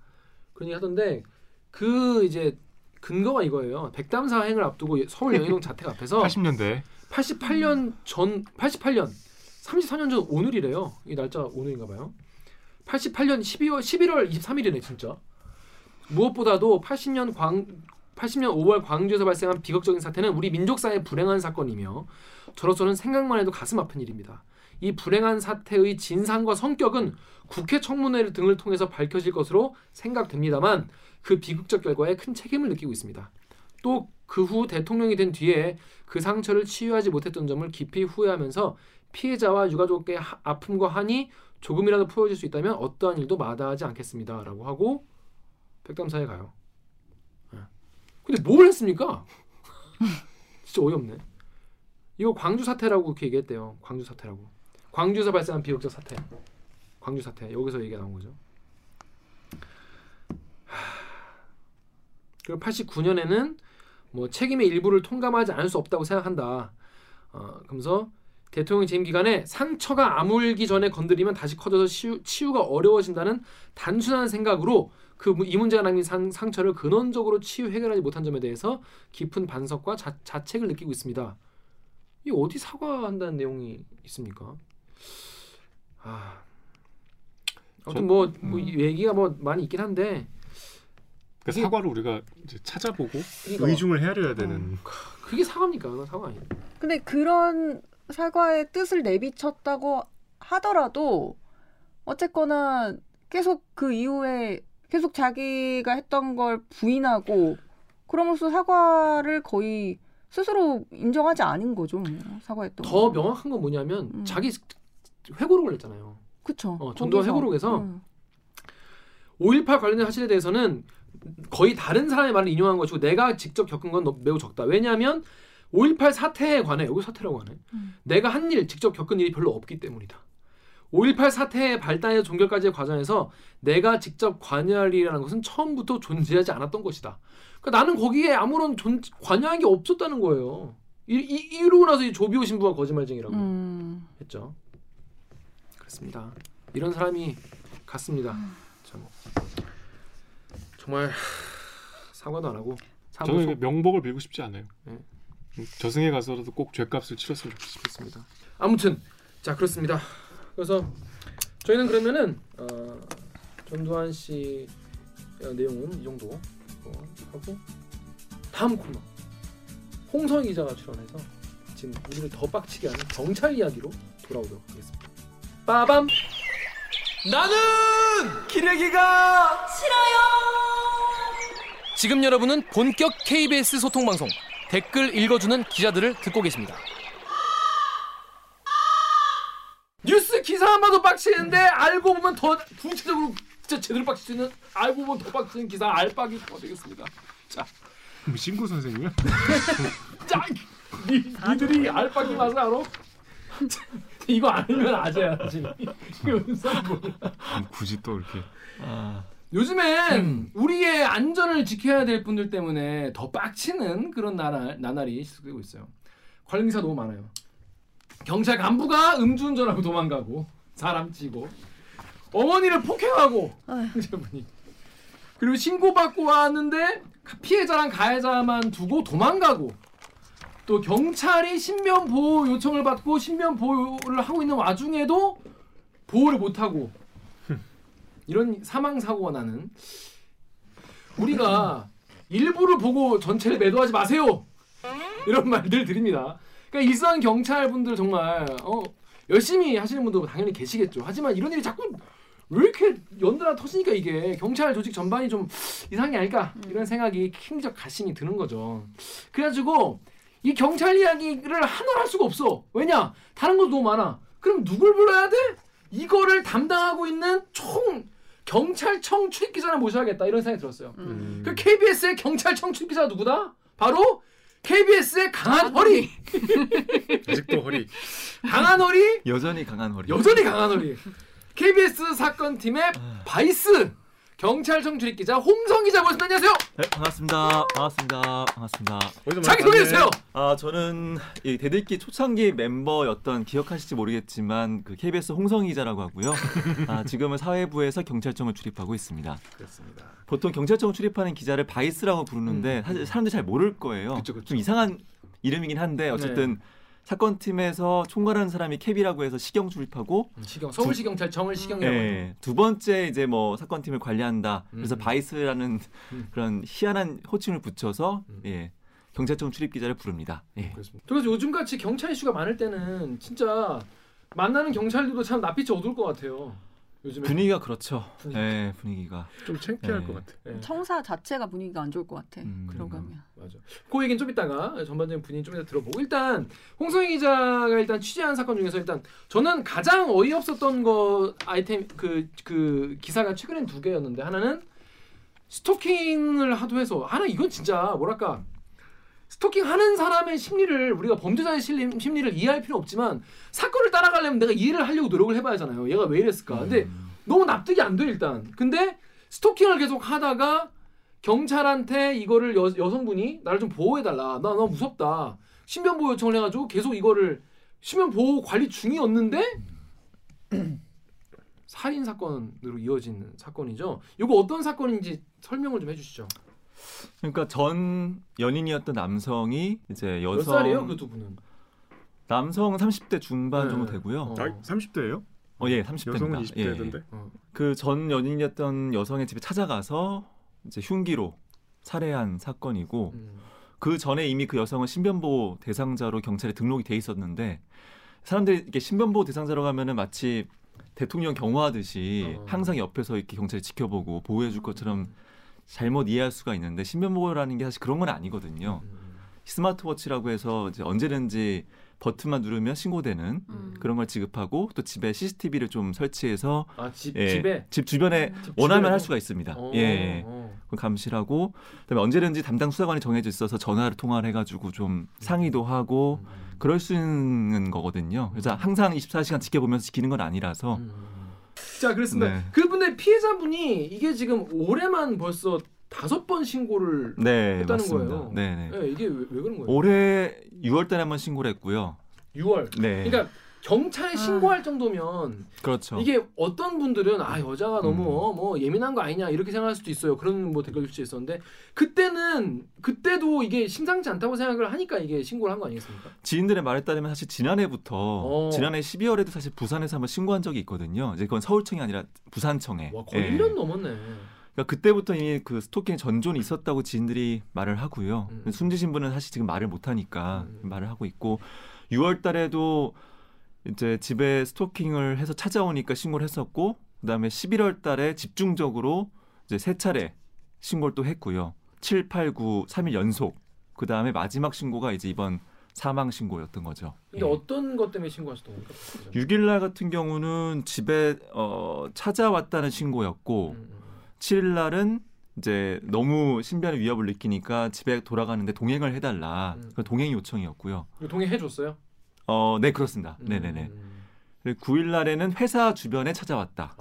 그런 얘기 하던데 그 이제 근거가 이거예요. 백담사 행을 앞두고 서울 영희동 자택 앞에서 80년대 88년 전 88년 34년 전 오늘이래요. 이 날짜가 오늘인가 봐요. 88년 12월 11월 23일이네 진짜. 무엇보다도 80년 광 80년 5월 광주에서 발생한 비극적인 사태는 우리 민족사의 불행한 사건이며 저로서는 생각만 해도 가슴 아픈 일입니다. 이 불행한 사태의 진상과 성격은 국회 청문회 등을 통해서 밝혀질 것으로 생각됩니다만 그 비극적 결과에 큰 책임을 느끼고 있습니다. 또 그 후 대통령이 된 뒤에 그 상처를 치유하지 못했던 점을 깊이 후회하면서 피해자와 유가족의 하- 아픔과 한이 조금이라도 풀어질 수 있다면 어떠한 일도 마다하지 않겠습니다라고 하고 백담사에 가요. 예. 근데 뭘 했습니까? 진짜 어이없네. 이거 광주 사태라고 그렇게 얘기했대요. 광주 사태라고. 광주에서 발생한 비극적 사태. 광주 사태. 여기서 얘기가 나온 거죠. 하... 그리고 89년에는 뭐 책임의 일부를 통감하지 않을 수 없다고 생각한다. 어, 그러면서 대통령 재임 기간에 상처가 아물기 전에 건드리면 다시 커져서 치유, 치유가 어려워진다는 단순한 생각으로 그 이 문제가 남긴 상, 상처를 근원적으로 치유 해결하지 못한 점에 대해서 깊은 반성과 자, 자책을 느끼고 있습니다. 이 어디 사과한다는 내용이 있습니까? 아, 아무튼 뭐, 뭐이 얘기가 뭐 많이 있긴 한데 그 이게- 사과를 우리가 이제 찾아보고 이거- 의중을 헤아려야 되는 그게 사과입니까? 그건 사과 아니에요. 근데 그런 사과의 뜻을 내비쳤다고 하더라도 어쨌거나 계속 그 이후에 계속 자기가 했던 걸 부인하고 그럼으로써 사과를 거의 스스로 인정하지 않은 거죠. 뭐, 사과했던 더 거. 명확한 건 뭐냐면 음. 자기 회고록을 했잖아요. 그쵸. 어, 전두환. 회고록에서 음. 5.18 관련된 사실에 대해서는 거의 다른 사람의 말을 인용한 것이고 내가 직접 겪은 건 너- 매우 적다. 왜냐하면 5.18 사태에 관해 여기 사태라고 하네. 음. 내가 한 일, 직접 겪은 일이 별로 없기 때문이다. 5.18 사태의 발단에서 종결까지의 과정에서 내가 직접 관여할 일이라는 것은 처음부터 존재하지 않았던 것이다. 그러니까 나는 거기에 아무런 존, 관여한 게 없었다는 거예요. 이, 이, 이러고 나서 이 조비오 신부가 거짓말쟁이라고 음. 했죠. 그렇습니다. 이런 사람이 같습니다. 참 정말 하, 사과도 안 하고 저는 이게 명복을 빌고 싶지 않아요. 네. 음, 저승에 가서라도 꼭 죄값을 치렀으면 좋겠습니다. 아무튼 자 그렇습니다. 그래서 저희는 그러면은 어, 전두환 씨 어, 내용은 이 정도 어, 하고 다음 코너 홍성희 기자가 출연해서 지금 우리를 더 빡치게 하는 경찰 이야기로 돌아오도록 하겠습니다. 빠밤 나는 기레기가 지금 여러분은 본격 KBS 소통 방송 댓글 읽어주는 기자들을 듣고 계십니다. 뉴스 기사만 봐도 빡치는데 알고 보면 더 구체적으로 진짜 제대로 빡칠 수 있는 알고 보면 더 빡치는 기사 알빡이 더 되겠습니다. 자, 뭐 신고 선생님이야? 짱! 니, 니들이 알빡이 맛을 알아? 이거 아니면 아재야 지금. 이거. 음, 굳이 또 이렇게 요즘엔 우리의 안전을 지켜야 될 분들 때문에 더 빡치는 그런 나날, 나날이 시작되고 있어요. 관련 기사 너무 많아요. 경찰 간부가 음주운전하고 도망가고 사람 찌고 어머니를 폭행하고. 형제분이 그리고 신고받고 왔는데 피해자랑 가해자만 두고 도망가고 또 경찰이 신변 보호 요청을 받고 신변 보호를 하고 있는 와중에도 보호를 못하고 이런 사망 사고가 나는 우리가 일부를 보고 전체를 매도하지 마세요 이런 말들 드립니다. 그러니까 일선 경찰 분들 정말 어, 열심히 하시는 분도 당연히 계시겠죠. 하지만 이런 일이 자꾸 왜 이렇게 연달아 터지니까 이게 경찰 조직 전반이 좀 이상이 아닐까 이런 생각이 킹적 가심이 드는 거죠. 그래가지고 이 경찰 이야기를 하나로 할 수가 없어. 왜냐? 다른 것도 너무 많아. 그럼 누굴 불러야 돼? 이거를 담당하고 있는 총 경찰청 출입 기자를 모셔야겠다. 이런 생각이 들었어요. 음, 그 KBS의 경찰청 출입 기자가 누구다? 바로 KBS의 강한 허리, 아직도 허리. 강한 허리, 여전히 강한 허리. 여전히 강한 허리. KBS 사건 팀의 vice 경찰청 출입 기자 홍성희 기자 모셨습니다. 안녕하세요. 네, 반갑습니다. 반갑습니다. 반갑습니다. 어디서 자기 만났네. 소개해 주세요. 아 저는 이 댓읽기 초창기 멤버였던 기억하실지 모르겠지만 그 KBS 홍성희 기자라고 하고요. 아, 지금은 사회부에서 경찰청을 출입하고 있습니다. 그렇습니다. 보통 경찰청 출입하는 기자를 vice라고 부르는데 음. 사실 사람들이 잘 모를 거예요. 그쵸, 그쵸. 좀 이상한 이름이긴 한데 어쨌든 네. 사건 팀에서 총괄하는 사람이 캡이라고 해서 시경 출입하고 시경 서울시 경찰청을 시경이라고. 예, 두 번째 이제 뭐 사건 팀을 관리한다. 그래서 음. 바이스라는 음. 그런 희한한 호칭을 붙여서 음. 예, 경찰청 출입 기자를 부릅니다. 예. 그렇습니다. 그래서 요즘 같이 경찰 이슈가 많을 때는 진짜 만나는 경찰들도 참 낯빛이 어두울 것 같아요. 요즘에 분위기가 그렇죠. 분위기. 예, 분위기가. 좀 창피할 네. 것 같아. 네. 청사 자체가 분위기가 안 좋을 것 같아. 음. 들어가면. 맞아. 그 얘기는 좀 이따가 전반적인 분위기 좀 이따 들어보고 일단 홍성희 기자가 일단 취재한 사건 중에서 일단 저는 가장 어이없었던 거 아이템 그그 기사가 최근엔 두 개였는데 하나는 스토킹을 하도 해서 하나 이건 진짜 뭐랄까 스토킹 하는 사람의 심리를 우리가 범죄자의 심리, 심리를 이해할 필요 없지만 사건을 따라가려면 내가 이해를 하려고 노력을 해봐야 하잖아요. 얘가 왜 이랬을까? 근데 음. 너무 납득이 안 돼 일단. 근데 스토킹을 계속 하다가 경찰한테 이거를 여, 여성분이 나를 좀 보호해달라. 나나 무섭다. 신변 보호 요청을 해가지고 계속 이거를 신변 보호 관리 중이었는데 살인 사건으로 이어지는 사건이죠. 이거 어떤 사건인지 설명을 좀 해주시죠. 그러니까 전 연인이었던 남성이 이제 몇 여성 살이에요 그 두 분은? 남성 30대 중반 네. 정도 되고요. 어. 아, 30대예요? 어, 예, 30대입니다. 여성은 20대던데. 그전 연인이었던 여성의 집에 찾아가서 이제 흉기로 살해한 사건이고 음. 그 전에 이미 그 여성은 신변보호 대상자로 경찰에 등록이 돼 있었는데 사람들이 이렇게 신변보호 대상자로 가면은 마치 대통령 경호하듯이 어. 항상 옆에서 이렇게 경찰이 지켜보고 보호해줄 것처럼 잘못 이해할 수가 있는데 신변보호라는 게 사실 그런 건 아니거든요. 음. 스마트워치라고 해서 이제 언제든지 버튼만 누르면 신고되는 음. 그런 걸 지급하고 또 집에 CCTV를 좀 설치해서 아, 집 예, 집에 집 주변에 집 원하면? 할 수가 있습니다. 어, 예. 어. 그 감시하고 그다음에 언제든지 담당 수사관이 정해져 있어서 전화를 통화를 해가지고 좀 상의도 하고 음. 그럴 수 있는 거거든요. 그래서 항상 24시간 지켜보면서 지키는 건 아니라서 음. 자 그렇습니다. 네. 그 분의 피해자분이 이게 지금 올해만 벌써 다섯 번 신고를 네 했다는 맞습니다. 거예요. 네 네. 네, 이게 왜, 왜 그런 거예요? 올해 6월 달에 한번 신고를 했고요. 6월. 네. 그러니까 경찰에 신고할 정도면 그렇죠. 이게 어떤 분들은 아 여자가 너무 음. 어, 뭐 예민한 거 아니냐 이렇게 생각할 수도 있어요. 그런 뭐 댓글 수도 있었는데 그때는 그때도 이게 심상치 않다고 생각을 하니까 이게 신고를 한 거 아니겠습니까? 지인들의 말에 따르면 사실 지난해부터 어. 지난해 12월에도 사실 부산에서 한번 신고한 적이 있거든요. 이제 그건 서울청이 아니라 부산청에. 와 거의 예. 1년 넘었네. 그러니까 그때부터 이미 그 스토킹 전존이 있었다고 지인들이 말을 하고요. 음. 숨지신 분은 사실 지금 말을 못 하니까 음. 말을 하고 있고 6월 달에도 이제 집에 스토킹을 해서 찾아오니까 신고를 했었고 그다음에 11월 달에 집중적으로 이제 세 차례 신고를 또 했고요. 7, 8, 9, 3일 연속. 그다음에 마지막 신고가 이제 이번 사망 신고였던 거죠. 근데 예. 어떤 것 때문에 신고하셨던 겁니까? 6일 날 같은 경우는 집에 어, 찾아왔다는 신고였고 음, 음. 7일 날은 이제 너무 신변의 위협을 느끼니까 집에 돌아가는데 동행을 해달라. 음. 그 동행 요청이었고요. 이거 동의해 줬어요? 어, 네 그렇습니다. 네네네. 음. 그리고 9일 날에는 회사 주변에 찾아왔다라는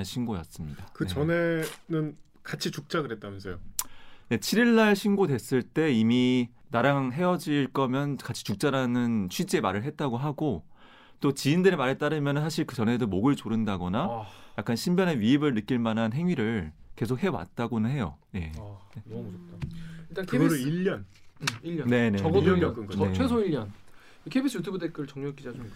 아, 신고였습니다. 그 네. 전에는 같이 죽자 그랬다면서요. 네, 7일 날 신고됐을 때 이미 나랑 헤어질 거면 같이 죽자라는 취지의 말을 했다고 하고 또 지인들의 말에 따르면 사실 그 전에도 목을 조른다거나 아, 약간 신변의 위협을 느낄 만한 행위를 계속 해왔다고는 해요. 네. 아, 너무 무섭다. 일단 그거를 KBS 1년. 음, 1년. 네네. 적어도 1년 1년. 겪은 거죠. 저- 네. 최소 1년. KBS 유튜브 댓글 정력 기자 좀.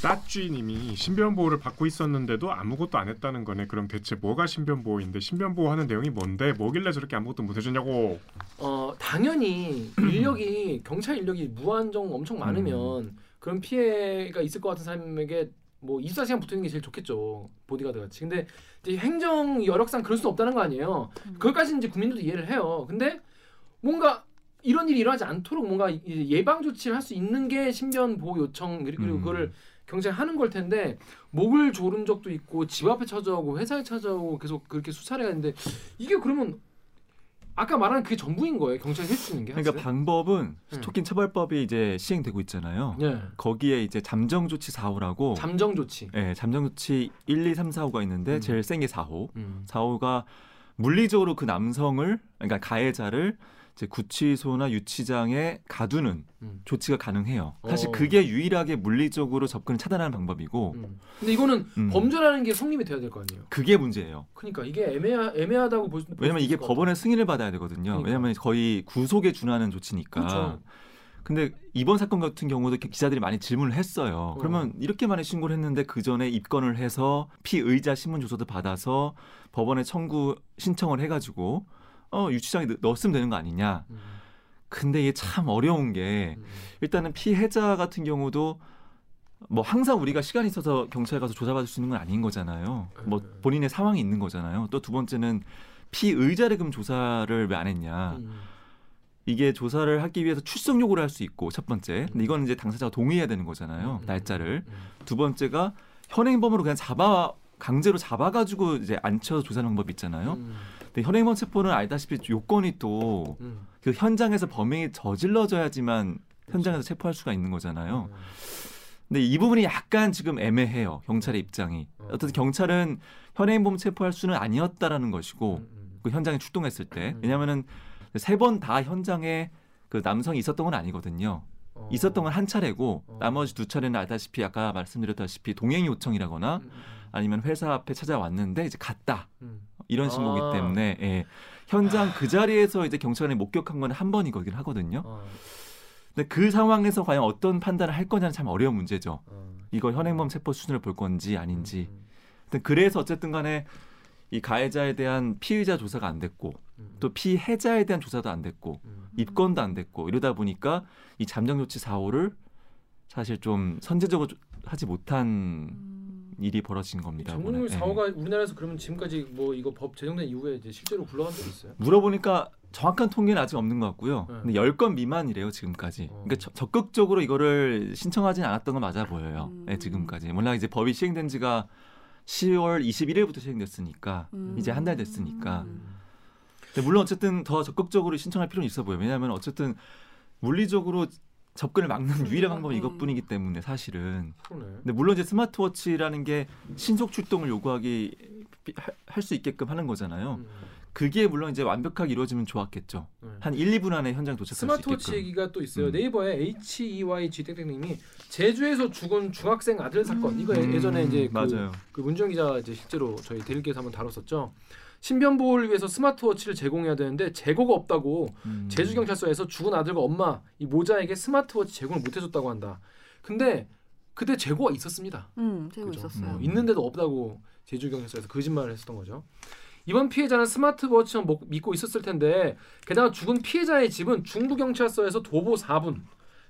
따쥐님이 신변 보호를 받고 있었는데도 아무것도 안 했다는 거네. 그럼 대체 뭐가 신변 보호인데? 신변 보호하는 내용이 뭔데? 뭐길래 저렇게 아무것도 못 해줬냐고. 어 당연히 인력이 경찰 인력이 무한정 엄청 많으면 그런 피해가 있을 것 같은 사람에게 뭐 24시간 붙는 게 제일 좋겠죠. 보디가드 같이. 근데 이제 행정 여력상 그럴 수는 없다는 거 아니에요. 그것까지는 이제 국민들도 이해를 해요. 근데 뭔가 이런 일이 일어나지 않도록 뭔가 예방 조치를 할 수 있는 게 신변 보호 요청 그리고 음. 그거를 경찰이 하는 걸 텐데 목을 조른 적도 있고 집 앞에 찾아오고 회사에 찾아오고 계속 그렇게 수사를 했는데 이게 그러면 아까 말한 그게 전부인 거예요 경찰이 있는 게 그러니까? 방법은 스토킹 처벌법이 이제 시행되고 있잖아요. 예 거기에 이제 잠정 조치 4호라고 잠정 조치 예, 잠정 조치 1, 2, 3, 4호가 있는데 음. 제일 센 게 4호. 음. 4호가 물리적으로 그 남성을 그러니까 가해자를 이제 구치소나 유치장에 가두는 음. 조치가 가능해요. 사실 어. 그게 유일하게 물리적으로 접근을 차단하는 방법이고 음. 근데 이거는 음. 범죄라는 게 성립이 돼야 될 거 아니에요 그게 문제예요. 그러니까 이게 애매하, 애매하다고 볼 수, 볼 왜냐면 수 이게 법원의 승인을 받아야 되거든요. 그러니까. 왜냐면 거의 구속에 준하는 조치니까. 그렇죠. 근데 이번 사건 같은 경우도 기- 기자들이 많이 질문을 했어요. 어. 그러면 이렇게 많이 신고를 했는데 그 전에 입건을 해서 피의자 신문 조서도 받아서 법원에 청구 신청을 해가지고 어 유치장에 넣- 넣었으면 되는 거 아니냐. 음. 근데 이게 참 어려운 게 음. 일단은 피해자 같은 경우도 뭐 항상 우리가 시간이 있어서 경찰에 가서 조사받을 수 있는 건 아닌 거잖아요. 뭐 음. 본인의 상황이 있는 거잖아요. 또 두 번째는 피의자를 그럼 조사를 왜 안 했냐. 음. 이게 조사를 하기 위해서 출석 요구를 할 수 있고 첫 번째. 근데 이거는 이제 당사자가 동의해야 되는 거잖아요. 음. 날짜를. 음. 두 번째가 현행범으로 그냥 잡아 강제로 잡아가지고 이제 앉혀서 조사하는 방법이 있잖아요. 음. 근데 현행범 체포는 알다시피 요건이 또 음. 그 현장에서 범행이 저질러져야지만 현장에서 체포할 수가 있는 거잖아요. 음. 근데 이 부분이 약간 지금 애매해요. 경찰의 입장이. 어. 어쨌든 경찰은 현행범 체포할 수는 아니었다라는 것이고 음. 음. 그 현장에 출동했을 때 음. 왜냐하면은 세 번 다 현장에 그 남성이 있었던 건 아니거든요. 어. 있었던 건 한 차례고 어. 나머지 두 차례는 알다시피 아까 말씀드렸다시피 동행 요청이라거나 음. 아니면 회사 앞에 찾아왔는데 이제 갔다 음. 이런 아. 신고기 때문에 예. 현장 그 자리에서 이제 경찰이 목격한 건 한 번이거든 하거든요. 어. 근데 그 상황에서 과연 어떤 판단을 할 거냐는 참 어려운 문제죠. 어. 이거 현행범 체포 수준을 볼 건지 아닌지. 음. 그래서 어쨌든 간에 이 가해자에 대한 피의자 조사가 안 됐고 음. 또 피해자에 대한 조사도 안 됐고 음. 입건도 안 됐고 이러다 보니까 이 잠정 조치 4호를 사실 좀 선제적으로 조- 하지 못한 일이 벌어진 겁니다. 예. 사호가 우리나라에서 그러면 지금까지 뭐 이거 법 제정된 이후에 이제 실제로 굴러간 적 있어요? 물어보니까 정확한 통계는 아직 없는 것 같고요. 네. 근데 10건 미만이래요, 지금까지. 어. 그러니까 저- 적극적으로 이거를 신청하진 않았던 건 맞아 보여요. 음. 네, 지금까지. 몰라 이제 법이 시행된 지가 10월 21일부터 시행됐으니까 음. 이제 한 달 됐으니까. 음. 근데 물론 어쨌든 더 적극적으로 신청할 필요는 있어 보여요. 왜냐하면 어쨌든 물리적으로 접근을 막는 유일한 방법이 음. 이것뿐이기 때문에 사실은. 그러네. 근데 물론 이제 스마트워치라는 게 신속 출동을 요구하기 할 수 있게끔 하는 거잖아요. 음. 그게 물론 이제 완벽하게 이루어지면 좋았겠죠. 네. 한 1, 2분 안에 현장 도착할 수 스마트워치 있게끔. 얘기가 또 있어요. 음. 네이버에 HEYG 땡땡님이 제주에서 죽은 중학생 아들 사건 이거 음, 예전에 이제 그, 맞아요. 그 문정 기자 이제 실제로 저희 대일기에서 한번 다뤘었죠. 신변 보호를 위해서 스마트워치를 제공해야 되는데 재고가 없다고 음. 제주 경찰서에서 죽은 아들과 엄마 이 모자에게 스마트워치 제공을 못 해줬다고 한다. 근데 그때 재고가 있었습니다. 음, 재고 그죠? 있었어요. 어, 있는데도 없다고 제주 경찰서에서 거짓말을 했었던 거죠. 이번 피해자는 스마트워치만 먹- 믿고 있었을 텐데 게다가 죽은 피해자의 집은 중부 경찰서에서 도보 4분,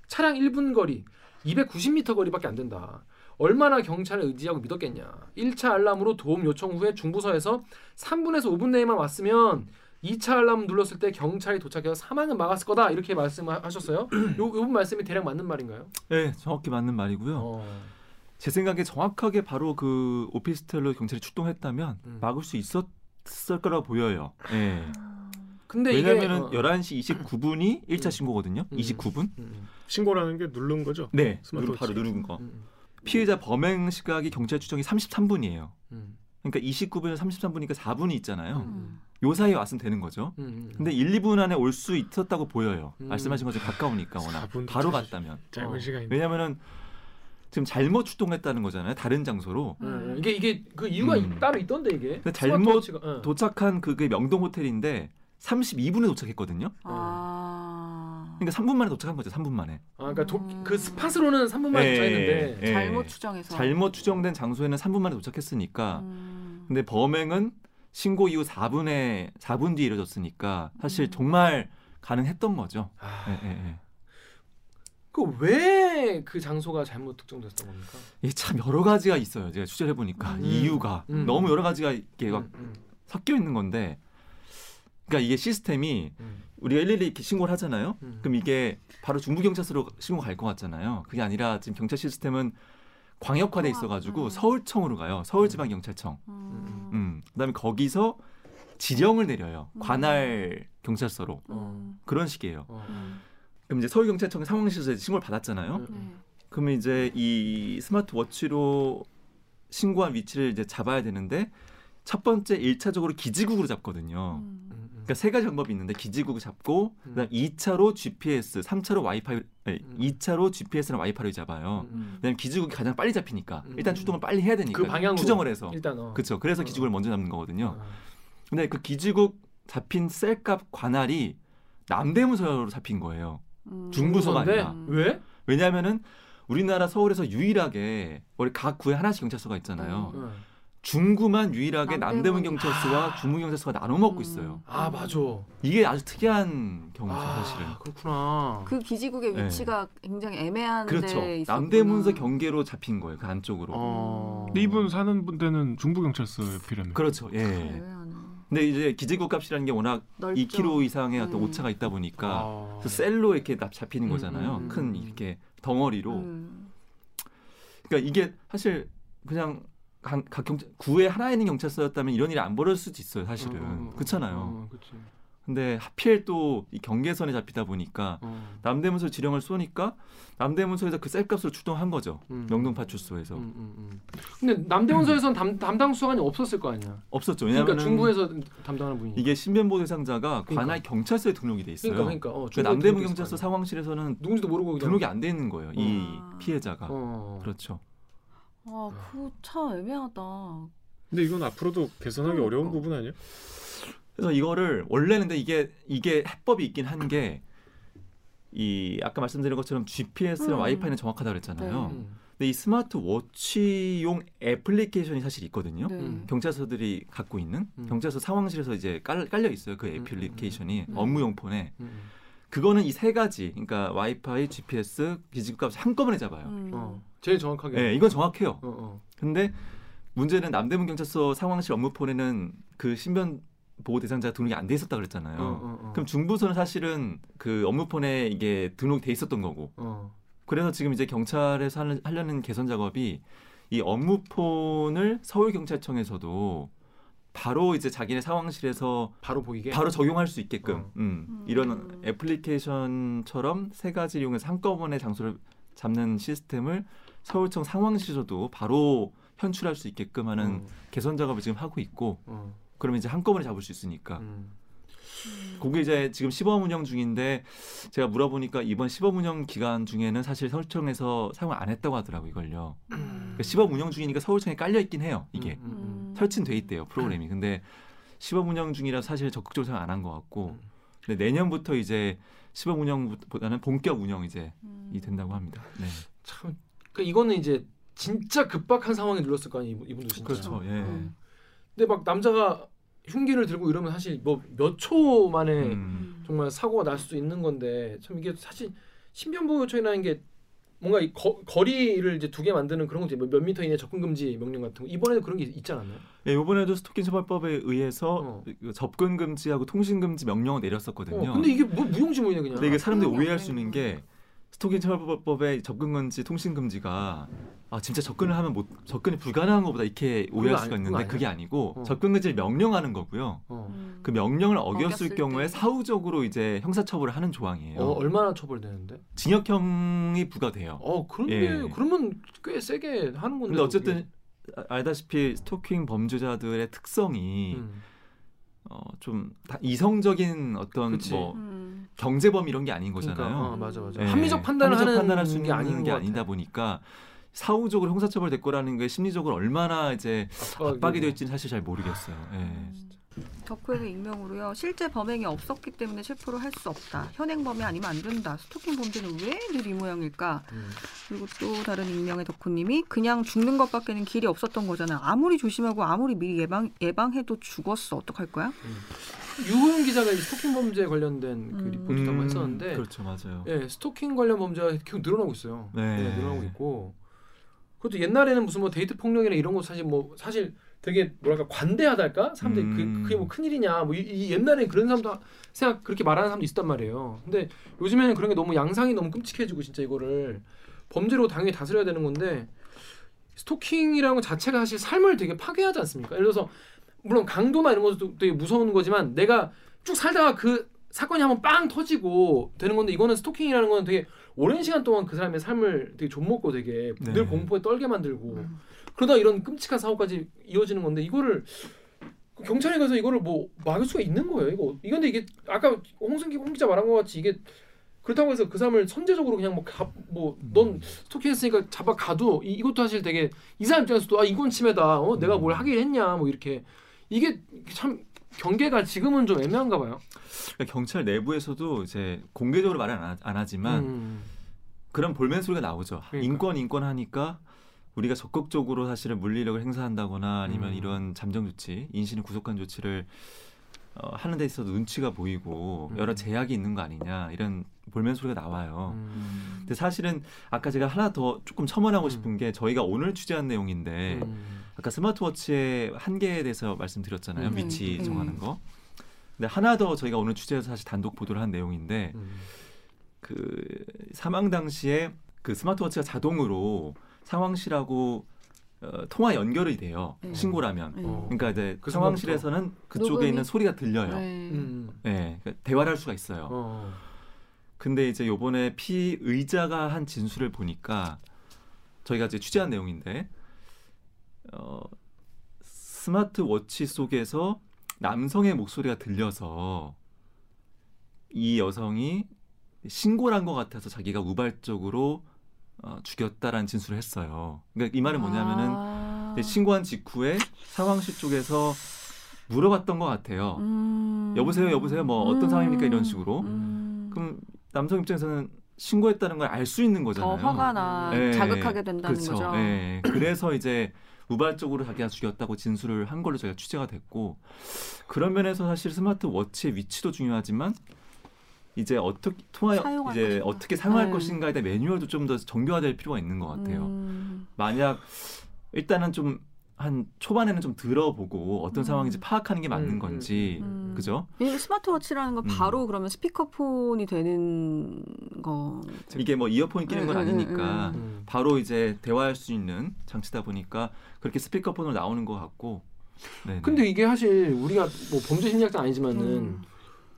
차량 1분 거리, 290m 거리밖에 안 된다. 얼마나 경찰을 의지하고 믿었겠냐. 1차 알람으로 도움 요청 후에 중부서에서 3분에서 5분 내에만 왔으면 2차 알람 눌렀을 때 경찰이 도착해서 사망은 막았을 거다 이렇게 말씀하셨어요. 요, 요분 말씀이 대략 맞는 말인가요? 네, 정확히 맞는 말이고요. 어. 제 생각에 정확하게 바로 그 오피스텔로 경찰이 출동했다면 음. 막을 수 있었을 거라고 보여요. 예. 근데 왜냐면은 이게 어, 11시 29분이 1차 음. 신고거든요. 음. 29분? 음, 신고라는 게 누른 거죠. 네. 스마트워치. 바로 누른 거. 음, 피해자 범행 시각이 경찰 추정이 33분이에요. 음, 그러니까 29분에서 33분이니까 4분이 있잖아요. 음, 요 사이에 왔으면 되는 거죠. 음, 음. 근데 1, 2분 안에 올 수 있었다고 보여요. 음. 말씀하신 것처럼 가까우니까 워낙 4분 바로 도 갔다면. 짧은 어. 시간인데. 왜냐면은 지금 잘못 출동했다는 거잖아요. 다른 장소로. 예, 예. 이게 이게 그 이유가 음. 따로 있던데 이게. 근데 잘못 예. 도착한 그게 명동 호텔인데 32분에 도착했거든요. 아. 그러니까 3분 만에 도착한 거죠. 3분 만에. 아, 그러니까 도, 음. 그 스팟으로는 3분 만에 예, 도착했는데. 예. 잘못 추정해서. 잘못 추정된 장소에는 3분 만에 도착했으니까. 음. 근데 범행은 신고 이후 4분에 4분 뒤에 이뤄졌으니까 사실 음. 정말 가능했던 거죠. 아, 예, 예, 예. 그왜 그 장소가 잘못 특정됐던 겁니까? 이게 참 여러 가지가 있어요. 제가 취재를 해보니까 음. 이유가 음. 너무 여러 가지가 이렇게 막 음, 음, 섞여 있는 건데, 그러니까 이게 시스템이 음, 우리가 일일이 이렇게 신고를 하잖아요. 음. 그럼 이게 바로 중부 경찰서로 신고 갈 것 같잖아요. 그게 아니라 지금 경찰 시스템은 광역화돼 있어가지고 음. 서울청으로 가요. 서울지방경찰청. 음. 음. 그다음에 거기서 지령을 내려요. 음. 관할 경찰서로 음. 그런 식이에요. 어. 음. 그럼 이제 서울경찰청 상황실에서 신고를 받았잖아요. 음. 네. 그러면 이제 이 스마트워치로 신고한 위치를 이제 잡아야 되는데 첫 번째 1차적으로 기지국으로 잡거든요. 음. 음, 음. 그러니까 세 가지 방법이 있는데 기지국을 잡고 음. 그다음 2차로 GPS, 3차로 와이파이, 아니, 음. 2차로 GPS랑 와이파이를 잡아요. 음. 왜냐면 기지국이 가장 빨리 잡히니까 음. 일단 출동을 빨리 해야 되니까 그 방향으로 추정을 해서 일단 어. 그렇죠. 그래서 어. 기지국을 먼저 잡는 거거든요. 아. 근데 그 기지국 잡힌 셀값 관할이 남대문서로 잡힌 거예요. 음. 중부서가? 아니라. 왜? 왜냐하면은 우리나라 서울에서 유일하게 우리 각 구에 하나씩 경찰서가 있잖아요. 중구만 유일하게 남대문. 경찰서와 중부 경찰서가 나눠 먹고 음. 있어요. 아 맞아. 이게 아주 특이한 경우죠, 아 사실은. 그렇구나. 그 기지국의 네. 위치가 굉장히 애매한 그렇죠. 데 있었구나. 남대문서 경계로 잡힌 거예요, 그 안쪽으로. 어. 근데 이분 사는 분들은 중부 경찰서에 필요합니다. 그렇죠. 예. 근데 이제 기지국 값이라는 게 워낙 넓죠. 2km 이상의 어떤 음. 오차가 있다 보니까 아. 그 셀로 이렇게 납- 잡히는 음, 거잖아요. 음, 음, 큰 음. 이렇게 덩어리로. 음. 그러니까 이게 사실 그냥 각, 각 경찰 구에 하나 있는 경찰서였다면 이런 일이 안 벌어질 수도 있어요, 사실은. 어, 어, 그렇잖아요. 어, 그치. 근데 하필 또 이 경계선에 잡히다 보니까 어. 남대문서 지령을 쏘니까 남대문서에서 그 셀값으로 출동한 거죠. 음. 명동파출소에서 음, 음, 음. 근데 남대문서에서는 담, 담당 수사관이 없었을 거 아니야. 없었죠. 그러니까 왜냐하면 중부에서 담당하는 분이. 이게 신변보 대상자가 그러니까. 관할 경찰서에 등록이 돼 있어요. 그러니까 그러니까. 어, 그 남대문 경찰서. 상황실에서는 누군지도 모르고. 등록이 안 돼 있는 거예요. 이 아. 피해자가. 어. 그렇죠. 아, 그거 참 애매하다. 근데 이건 앞으로도 개선하기 그러니까. 어려운 부분 아니에요? 그래서 이거를 원래는 근데 이게 이게 해법이 있긴 한 게 이 아까 말씀드린 것처럼 GPS랑 음. 와이파이는 정확하다고 그랬잖아요. 네. 음. 근데 이 스마트 워치용 애플리케이션이 사실 있거든요. 네. 음. 경찰서들이 갖고 있는 음. 경찰서 상황실에서 이제 깔, 깔려 있어요. 그 음, 애플리케이션이 음. 업무용 폰에. 음. 그거는 이 세 가지, 그러니까 와이파이, GPS, 기지국값 한꺼번에 잡아요. 음. 어. 제일 정확하게. 네, 이건 정확해요. 어, 어. 근데 문제는 남대문 경찰서 상황실 업무폰에는 그 신변 보호 대상자가 등록이 안 돼 있었다 그랬잖아요. 어, 어, 어. 그럼 중부서는 사실은 그 업무폰에 이게 등록돼 있었던 거고 어. 그래서 지금 이제 경찰에서 하려는 개선 작업이 이 업무폰을 서울경찰청에서도 바로 이제 자기네 상황실에서 바로 보이게. 바로 적용할 수 있게끔 어. 음, 음. 이런 애플리케이션처럼 세 가지 이용해서 한꺼번에 장소를 잡는 시스템을 서울청 상황실에서도 바로 현출할 수 있게끔 하는 어, 개선 작업을 지금 하고 있고 어, 그러면 이제 한꺼번에 잡을 수 있으니까 음. 그게 이제 지금 시범 운영 중인데 제가 물어보니까 이번 시범 운영 기간 중에는 사실 서울청에서 사용을 안 했다고 하더라고 요 이걸요. 그러니까 시범 운영 중이니까 서울청에 깔려 있긴 해요. 이게 음, 음, 음. 설치는 돼 있대요 프로그램이. 근데 시범 운영 중이라 사실 적극적으로 생각 안 한 것 같고 음. 근데 내년부터 이제 시범 운영보다는 본격 운영 이제 음. 이 된다고 합니다. 네. 참. 그 이거는 이제 진짜 급박한 상황에 눌렀을 거 아니에요 이분- 이분도 진짜. 그렇죠. 예. 음. 근데 막 남자가 흉기를 들고 이러면 사실 뭐 몇 초 만에 음. 정말 사고가 날 수도 있는 건데 참 이게 사실 신변보호 요청이라는 게 뭔가 이 거, 거리를 이제 두 개 만드는 그런 것도 몇 미터 이내 접근 금지 명령 같은 거 이번에도 그런 게 있지 않았나요? 예, 이번에도 스토킹 처벌법에 의해서 어. 그 접근 금지하고 통신 금지 명령을 내렸었거든요. 어, 근데 이게 뭐 무용지물이네 그냥. 근데 이게 사람들이 오해할 수 있는 게 스토킹 처벌법의 접근 금지, 통신 금지가 아 진짜 접근을 하면 못 접근이 불가능한 것보다 이렇게 오해할 아니- 수가 있는데 아니야? 그게 아니고 어. 접근 금지를 명령하는 거고요. 어. 음. 그 명령을 어겼을 어겼을 경우에 때. 사후적으로 이제 형사처벌을 하는 조항이에요. 어, 얼마나 처벌되는데? 징역형이 부과돼요. 어 그런데 예. 그러면 꽤 세게 하는 건데. 근데 어쨌든 아- 알다시피 스토킹 범죄자들의 특성이 음. 어, 좀다 이성적인 어떤 그치. 뭐 음. 경제범 이런 게 아닌 거잖아요. 그러니까, 어, 맞아 맞아. 예. 합리적 판단을 합리적 하는 판단할 수게 있는 아닌 게것 아니다. 보니까 사후적으로 형사처벌 될 거라는 게 심리적으로 얼마나 이제 압박이 될지는 사실 잘 모르겠어요. 예. 덕후에게 익명으로요. 실제 범행이 없었기 때문에 체포를 할 수 없다. 현행 범이 아니면 안 된다. 스토킹 범죄는 왜 늘 이 모양일까? 음. 그리고 또 다른 익명의 덕후님이 그냥 죽는 것밖에는 길이 없었던 거잖아. 아무리 조심하고 아무리 미리 예방 예방해도 죽었어. 어떡할 거야? 유호영 기자가 이 스토킹 범죄 관련된 그 음. 리포트도 한번 했었는데 그렇죠, 맞아요. 예, 스토킹 관련 범죄가 계속 늘어나고 있어요. 네. 네, 늘어나고 있고. 그것도 옛날에는 무슨 뭐 데이트 폭력이나 이런 거 사실 뭐 사실 되게 뭐랄까 관대하달까 사람들이 음. 그 그게 뭐 큰일이냐 뭐 이, 이 옛날에 그런 사람도 생각 그렇게 말하는 사람도 있었단 말이에요. 근데 요즘에는 그런 게 너무 양상이 너무 끔찍해지고 진짜 이거를 범죄로 당연히 다스려야 되는 건데 스토킹이라는 것 자체가 사실 삶을 되게 파괴하지 않습니까? 예를 들어서 물론 강도나 이런 것도 되게 무서운 거지만 내가 쭉 살다가 그 사건이 한번 빵 터지고 되는 건데 이거는 스토킹이라는 건 되게 오랜 시간 동안 그 사람의 삶을 되게 좀먹고 되게 네. 늘 공포에 떨게 만들고 음. 그러다 이런 끔찍한 사고까지 이어지는 건데 이거를 경찰에 가서 이거를 뭐 막을 수가 있는 거예요. 이거 이건데 이게 아까 홍승기 홍 기자 말한 것 같이 이게 그렇다고 해서 그 사람을 선제적으로 그냥 뭐뭐넌 스토킹했으니까 잡아 가도 이, 이것도 사실 되게 이 사람 입장에서도 아 이건 침해다. 어 내가 뭘 하긴 했냐 뭐 이렇게 이게 참 경계가 지금은 좀 애매한가 봐요. 그러니까 경찰 내부에서도 이제 공개적으로 말은 안, 하- 안 하지만 음. 그런 볼멘 소리가 나오죠. 그러니까. 인권 인권 하니까 우리가 적극적으로 사실은 물리력을 행사한다거나 아니면 음. 이런 잠정 조치, 인신을 구속한 조치를 어, 하는 데 있어서 눈치가 보이고 음. 여러 제약이 있는 거 아니냐 이런 볼멘 소리가 나와요. 음. 근데 사실은 아까 제가 하나 더 조금 첨언하고 음. 싶은 게 저희가 오늘 취재한 내용인데 음. 아까 스마트워치의 한계에 대해서 말씀드렸잖아요. 음. 위치 음. 정하는 거. 근데 하나 더 저희가 오늘 취재해서 사실 단독 보도를 한 내용인데 음. 그 사망 당시에 그 스마트워치가 자동으로 상황실하고 어, 통화 연결이 돼요. 네. 신고라면. 네. 어. 그러니까 이제 그 상황실에서는 그쪽에 녹음이- 있는 소리가 들려요. 네. 음. 네, 그러니까 대화를 할 수가 있어요. 어. 근데 이제 요번에 피의자가 한 진술을 보니까 저희가 이제 취재한 내용인데 어, 스마트워치 속에서 남성의 목소리가 들려서 이 여성이 신고를 한 것 같아서 자기가 우발적으로 어, 죽였다라는 진술을 했어요. 그러니까 이 말은 뭐냐면은 아. 신고한 직후에 상황실 쪽에서 물어봤던 것 같아요. 음. 여보세요, 여보세요, 뭐 어떤 음. 상황입니까 이런 식으로. 음. 그럼 남성 입장에서는 신고했다는 걸 알 수 있는 더 거잖아요. 화가 나 예, 자극하게 된다는 그렇죠. 거죠. 예, 그래서 이제 우발적으로 자기가 죽였다고 진술을 한 걸로 저희가 취재가 됐고 그런 면에서 사실 스마트워치의 위치도 중요하지만 이제 어떻게 통화 이제 것인가. 어떻게 사용할 네. 것인가에 대한 매뉴얼도 좀 더 정교화될 필요가 있는 것 같아요. 음. 만약 일단은 좀 한 초반에는 좀 들어보고 어떤 음. 상황인지 파악하는 게 맞는 음, 건지 음. 그죠? 왜냐면 스마트워치라는 건 음. 바로 그러면 스피커폰이 되는 거. 이게 뭐 이어폰 끼는 건 음, 음, 아니니까 음, 음. 바로 이제 대화할 수 있는 장치다 보니까 그렇게 스피커폰으로 나오는 것 같고. 네네. 근데 이게 사실 우리가 뭐 범죄 심리학자 아니지만은 음.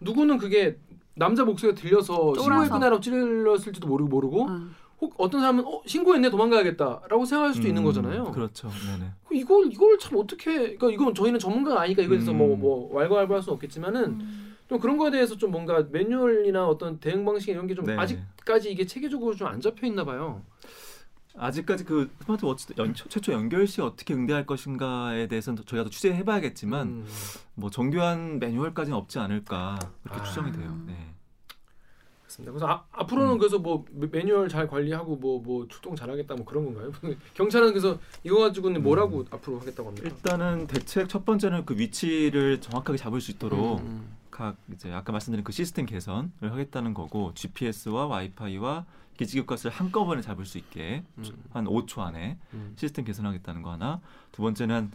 누구는 그게 남자 목소리가 들려서. 신고했구나라고 찔렀을지도 모르고 모르고 음. 혹 어떤 사람은 어, 신고했네 도망가야겠다라고 생각할 수도 있는 음, 거잖아요. 그렇죠. 네네. 이걸 이걸 참 어떻게 그러니까 이건 저희는 전문가가 아니까 이거에 대해서 음. 뭐뭐 왈가왈부할 수는 없겠지만은 음. 좀 그런 거에 대해서 좀 뭔가 매뉴얼이나 어떤 대응 방식 이런 게좀 네. 아직까지 이게 체계적으로 좀 안 잡혀 있나 봐요. 아직까지 그 스마트워치 연, 최초 연결 시 어떻게 응대할 것인가에 대해서는 저희가 더 취재해봐야겠지만 음. 뭐 정교한 매뉴얼까지는 없지 않을까 그렇게 아. 추정이 돼요. 네. 맞습니다. 그래서 아, 앞으로는 음. 그래서 뭐 매- 매뉴얼 잘 관리하고 뭐뭐 출동 잘하겠다 뭐 그런 건가요? 경찰은 그래서 이거 가지고는 뭐라고 음. 앞으로 하겠다고 합니까? 일단은 대책 첫 번째는 그 위치를 정확하게 잡을 수 있도록 음, 각 이제 아까 말씀드린 그 시스템 개선을 하겠다는 거고 GPS와 와이파이와 기지국가스를 한꺼번에 잡을 수 있게 음, 한 5초 안에 음. 시스템 개선하겠다는 거 하나. 두 번째는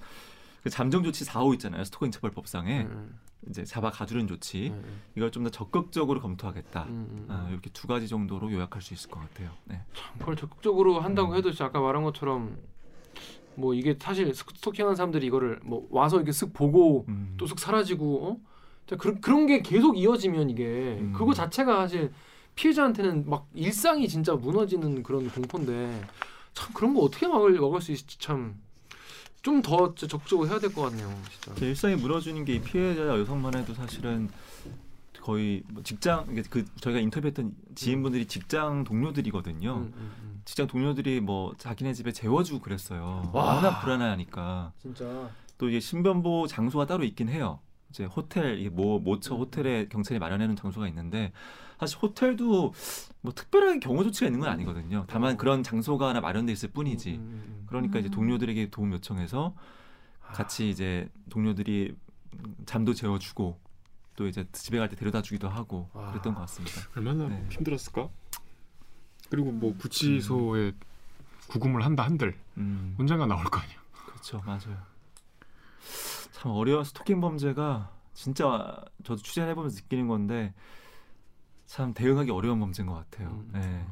그 잠정 조치 4호 있잖아요. 스토킹 처벌법상에 음, 이제 잡아 가두는 조치 음, 음, 이걸 좀 더 적극적으로 검토하겠다. 음, 음. 아, 이렇게 두 가지 정도로 요약할 수 있을 것 같아요. 네. 그걸 적극적으로 한다고 음. 해도 아까 말한 것처럼 뭐 이게 사실 스- 스토킹하는 사람들이 이거를 뭐 와서 이렇게 쓱 보고 음. 또쓱 사라지고 어? 자, 그런 그런 게 계속 이어지면 이게 음. 그거 자체가 사실 피해자한테는 막 일상이 진짜 무너지는 그런 공포인데 참 그런 거 어떻게 막을 막을 수 있을지 참 좀 더 적극적으로 해야 될 것 같네요, 진짜. 제 일상이 무너지는 게이 피해자 여성만 해도 사실은 거의 뭐 직장 그 저희가 인터뷰했던 지인분들이 직장 동료들이거든요. 음, 음, 음. 직장 동료들이 뭐 자기네 집에 재워주고 그랬어요. 와. 워낙 불안해하니까 진짜. 또 이게 신변보호 장소가 따로 있긴 해요. 이제 호텔 이게 모 모처 음. 호텔에 경찰이 마련해놓은 장소가 있는데 사실 호텔도 뭐 특별하게 경호 조치가 있는 건 아니거든요. 다만 그런 장소가 하나 마련돼 있을 뿐이지. 음, 음, 음. 그러니까 이제 음. 동료들에게 도움 요청해서 같이 이제 동료들이 잠도 재워주고 또 이제 집에 갈 때 데려다 주기도 하고 와. 그랬던 것 같습니다. 얼마나 네. 힘들었을까? 그리고 뭐 구치소에 구금을 한다 한들 음, 언젠가 나올 거 아니야. 그렇죠, 맞아요. 참 어려운 스토킹 범죄가 진짜 저도 취재를 해보면서 느끼는 건데 참 대응하기 어려운 범죄인 것 같아요. 음. 네.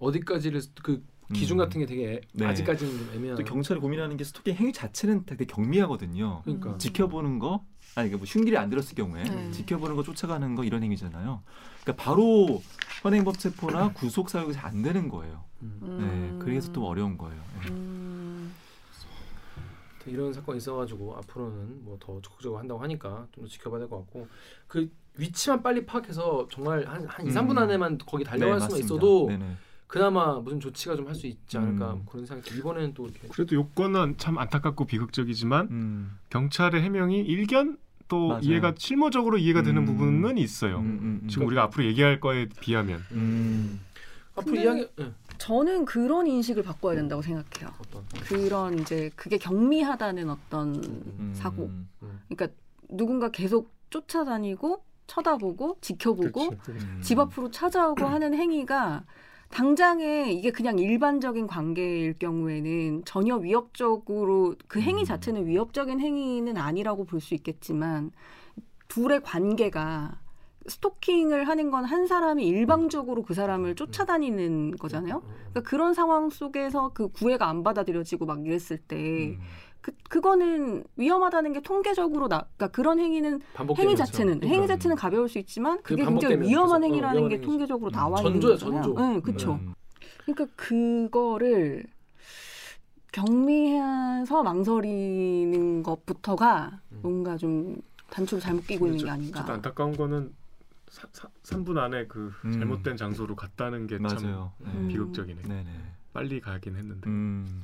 어디까지를 그 기준 음. 같은 게 되게 네. 아직까지는 좀 애매한. 또 경찰이 고민하는 게 스토킹 행위 자체는 되게 경미하거든요. 그러니까. 지켜보는 거 아니 뭐 흉기를 안 들었을 경우에 네. 지켜보는 거 쫓아가는 거 이런 행위잖아요. 그러니까 바로 현행법 체포나 구속 사유가 잘 안 되는 거예요. 음. 네, 그래서 또 어려운 거예요. 네. 음. 이런 사건이 있어가지고 앞으로는 뭐 더 적극적으로 한다고 하니까 좀 더 지켜봐야 될 것 같고 그 위치만 빨리 파악해서 정말 한, 한 2, 3분 음. 안에만 거기 달려갈 수만 맞습니다. 있어도 네네. 그나마 무슨 조치가 좀 할 수 있지 않을까 음. 그런 생각이 들어요. 이번에는 또 이렇게 그래도 요건은 참 안타깝고 비극적이지만 음, 경찰의 해명이 일견 또 맞아요. 이해가 실무적으로 이해가 되는 음. 부분은 있어요. 음, 음, 음. 지금 우리가 앞으로 얘기할 거에 비하면 음, 앞으로 이야기 예. 저는 그런 인식을 바꿔야 된다고 생각해요. 어떤 그런 이제 그게 경미하다는 어떤 음, 사고. 음, 그러니까 누군가 계속 쫓아다니고 쳐다보고 지켜보고 그치. 음. 집 앞으로 찾아오고 하는 행위가 당장에 이게 그냥 일반적인 관계일 경우에는 전혀 위협적으로 그 행위 음. 자체는 위협적인 행위는 아니라고 볼 수 있겠지만 둘의 관계가 스토킹을 하는 건 한 사람이 일방적으로 그 사람을 쫓아다니는 거잖아요. 그러니까 그런 상황 속에서 그 구애가 안 받아들여지고 막 이랬을 때 음. 그, 그거는 위험하다는 게 통계적으로 나, 그러니까 그런 행위는 행위 자체는 그러니까. 행위 자체는 가벼울 수 있지만 그 그게 굉장히 위험한 계속, 어, 행위라는 위험한 게 행위죠. 통계적으로 음. 나와 있는 전조야. 전조. 응, 그렇죠. 음. 그러니까 그거를 경미해서 망설이는 것부터가 음. 뭔가 좀 단추를 잘못 끼고 있는 게 저- 아닌가. 저도 안타까운 거는 사, 사, 3분 안에 그 음. 잘못된 장소로 갔다는 게참 맞아요. 네. 음. 비극적이네. 네네. 빨리 가긴 했는데. 음.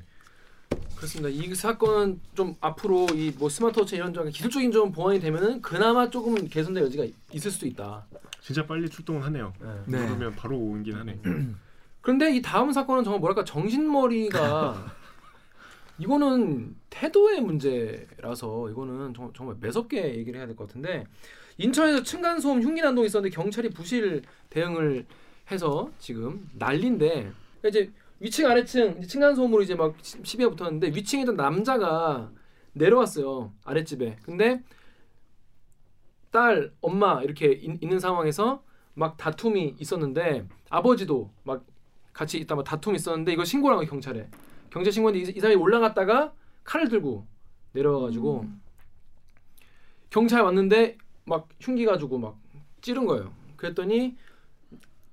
그렇습니다. 이 사건은 좀 앞으로 이 뭐 스마트워치 이런 점 기술적인 점 보완이 되면은 그나마 조금 개선될 여지가 있을 수도 있다. 진짜 빨리 출동을 하네요. 네. 네. 그러면 바로 오긴 하네. 그런데 이 다음 사건은 정말 뭐랄까 정신머리가 이거는 태도의 문제라서 이거는 정, 정말 매섭게 얘기를 해야 될 것 같은데 인천에서 층간소음 흉기 난동이 있었는데 경찰이 부실 대응을 해서 지금 난리인데 그러니까 이제 위층 아래층 이제 층간 소음으로 이제 막 시- 시비가 붙었는데 위층에 있던 남자가 내려왔어요 아랫집에. 근데 딸, 엄마 이렇게 있, 있는 상황에서 막 다툼이 있었는데 아버지도 막 같이 있다 막 다툼이 있었는데 이거 신고를 한 경찰에. 경찰 신고인데 이, 이 사람이 올라갔다가 칼을 들고 내려와가지고 경찰 왔는데 막 흉기 가지고 막 찌른 거예요. 그랬더니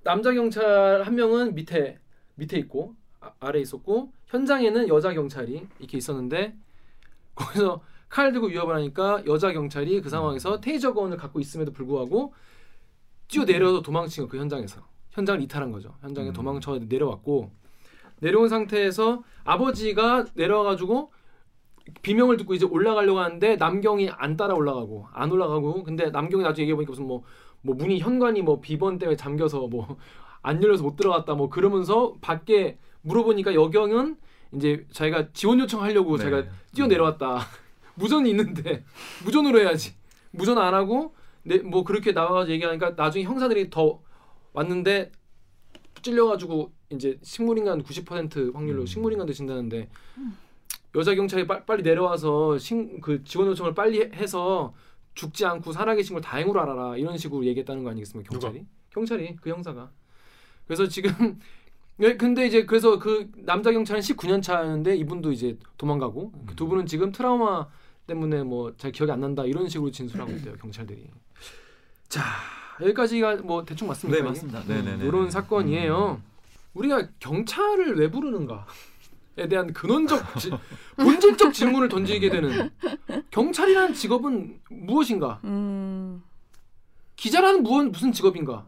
남자 경찰 한 명은 밑에 밑에 있고 아, 아래 있었고 현장에는 여자 경찰이 이렇게 있었는데 거기서 칼 들고 위협을 하니까 여자 경찰이 그 상황에서 테이저건을 갖고 있음에도 불구하고 뛰어 내려서 도망친 거 그 현장에서 현장을 이탈한 거죠. 현장에 음. 도망쳐 내려왔고 내려온 상태에서 아버지가 내려와가지고 비명을 듣고 이제 올라가려고 하는데 남경이 안 따라 올라가고 안 올라가고 근데 남경이 나중에 얘기해 보니까 무슨 뭐뭐 문이 현관이 뭐 비번 때문에 잠겨서 뭐 안 열려서 못 들어갔다 뭐 그러면서 밖에 물어보니까 여경은 이제 자기가 지원 요청하려고 네. 자기가 뛰어 내려왔다. 무전이 있는데 무전으로 해야지. 무전 안 하고 네, 뭐 그렇게 나와가지고 얘기하니까 나중에 형사들이 더 왔는데 찔려가지고 이제 식물인간 90% 확률로 음. 식물인간 되신다는데 여자 경찰이 빨, 빨리 내려와서 신, 그 지원 요청을 빨리 해- 해서 죽지 않고 살아계신 걸 다행으로 알아라. 이런 식으로 얘기했다는 거 아니겠습니까 경찰이? 경찰이 그 형사가. 그래서 지금 예, 근데 이제 그래서 그 남자 경찰은 19년 차였는데 이분도 이제 도망가고 그두 분은 지금 트라우마 때문에 뭐 잘 기억이 안 난다 이런 식으로 진술하고 있대요 경찰들이 자 여기까지가 뭐 대충 맞습니까? 네? 맞습니다. 음, 네네네. 이런 사건이에요. 우리가 경찰을 왜 부르는가 에 대한 근원적 지- 본질적 질문을 던지게 되는 경찰이라는 직업은 무엇인가? 음. 기자라는 무언 무슨 직업인가?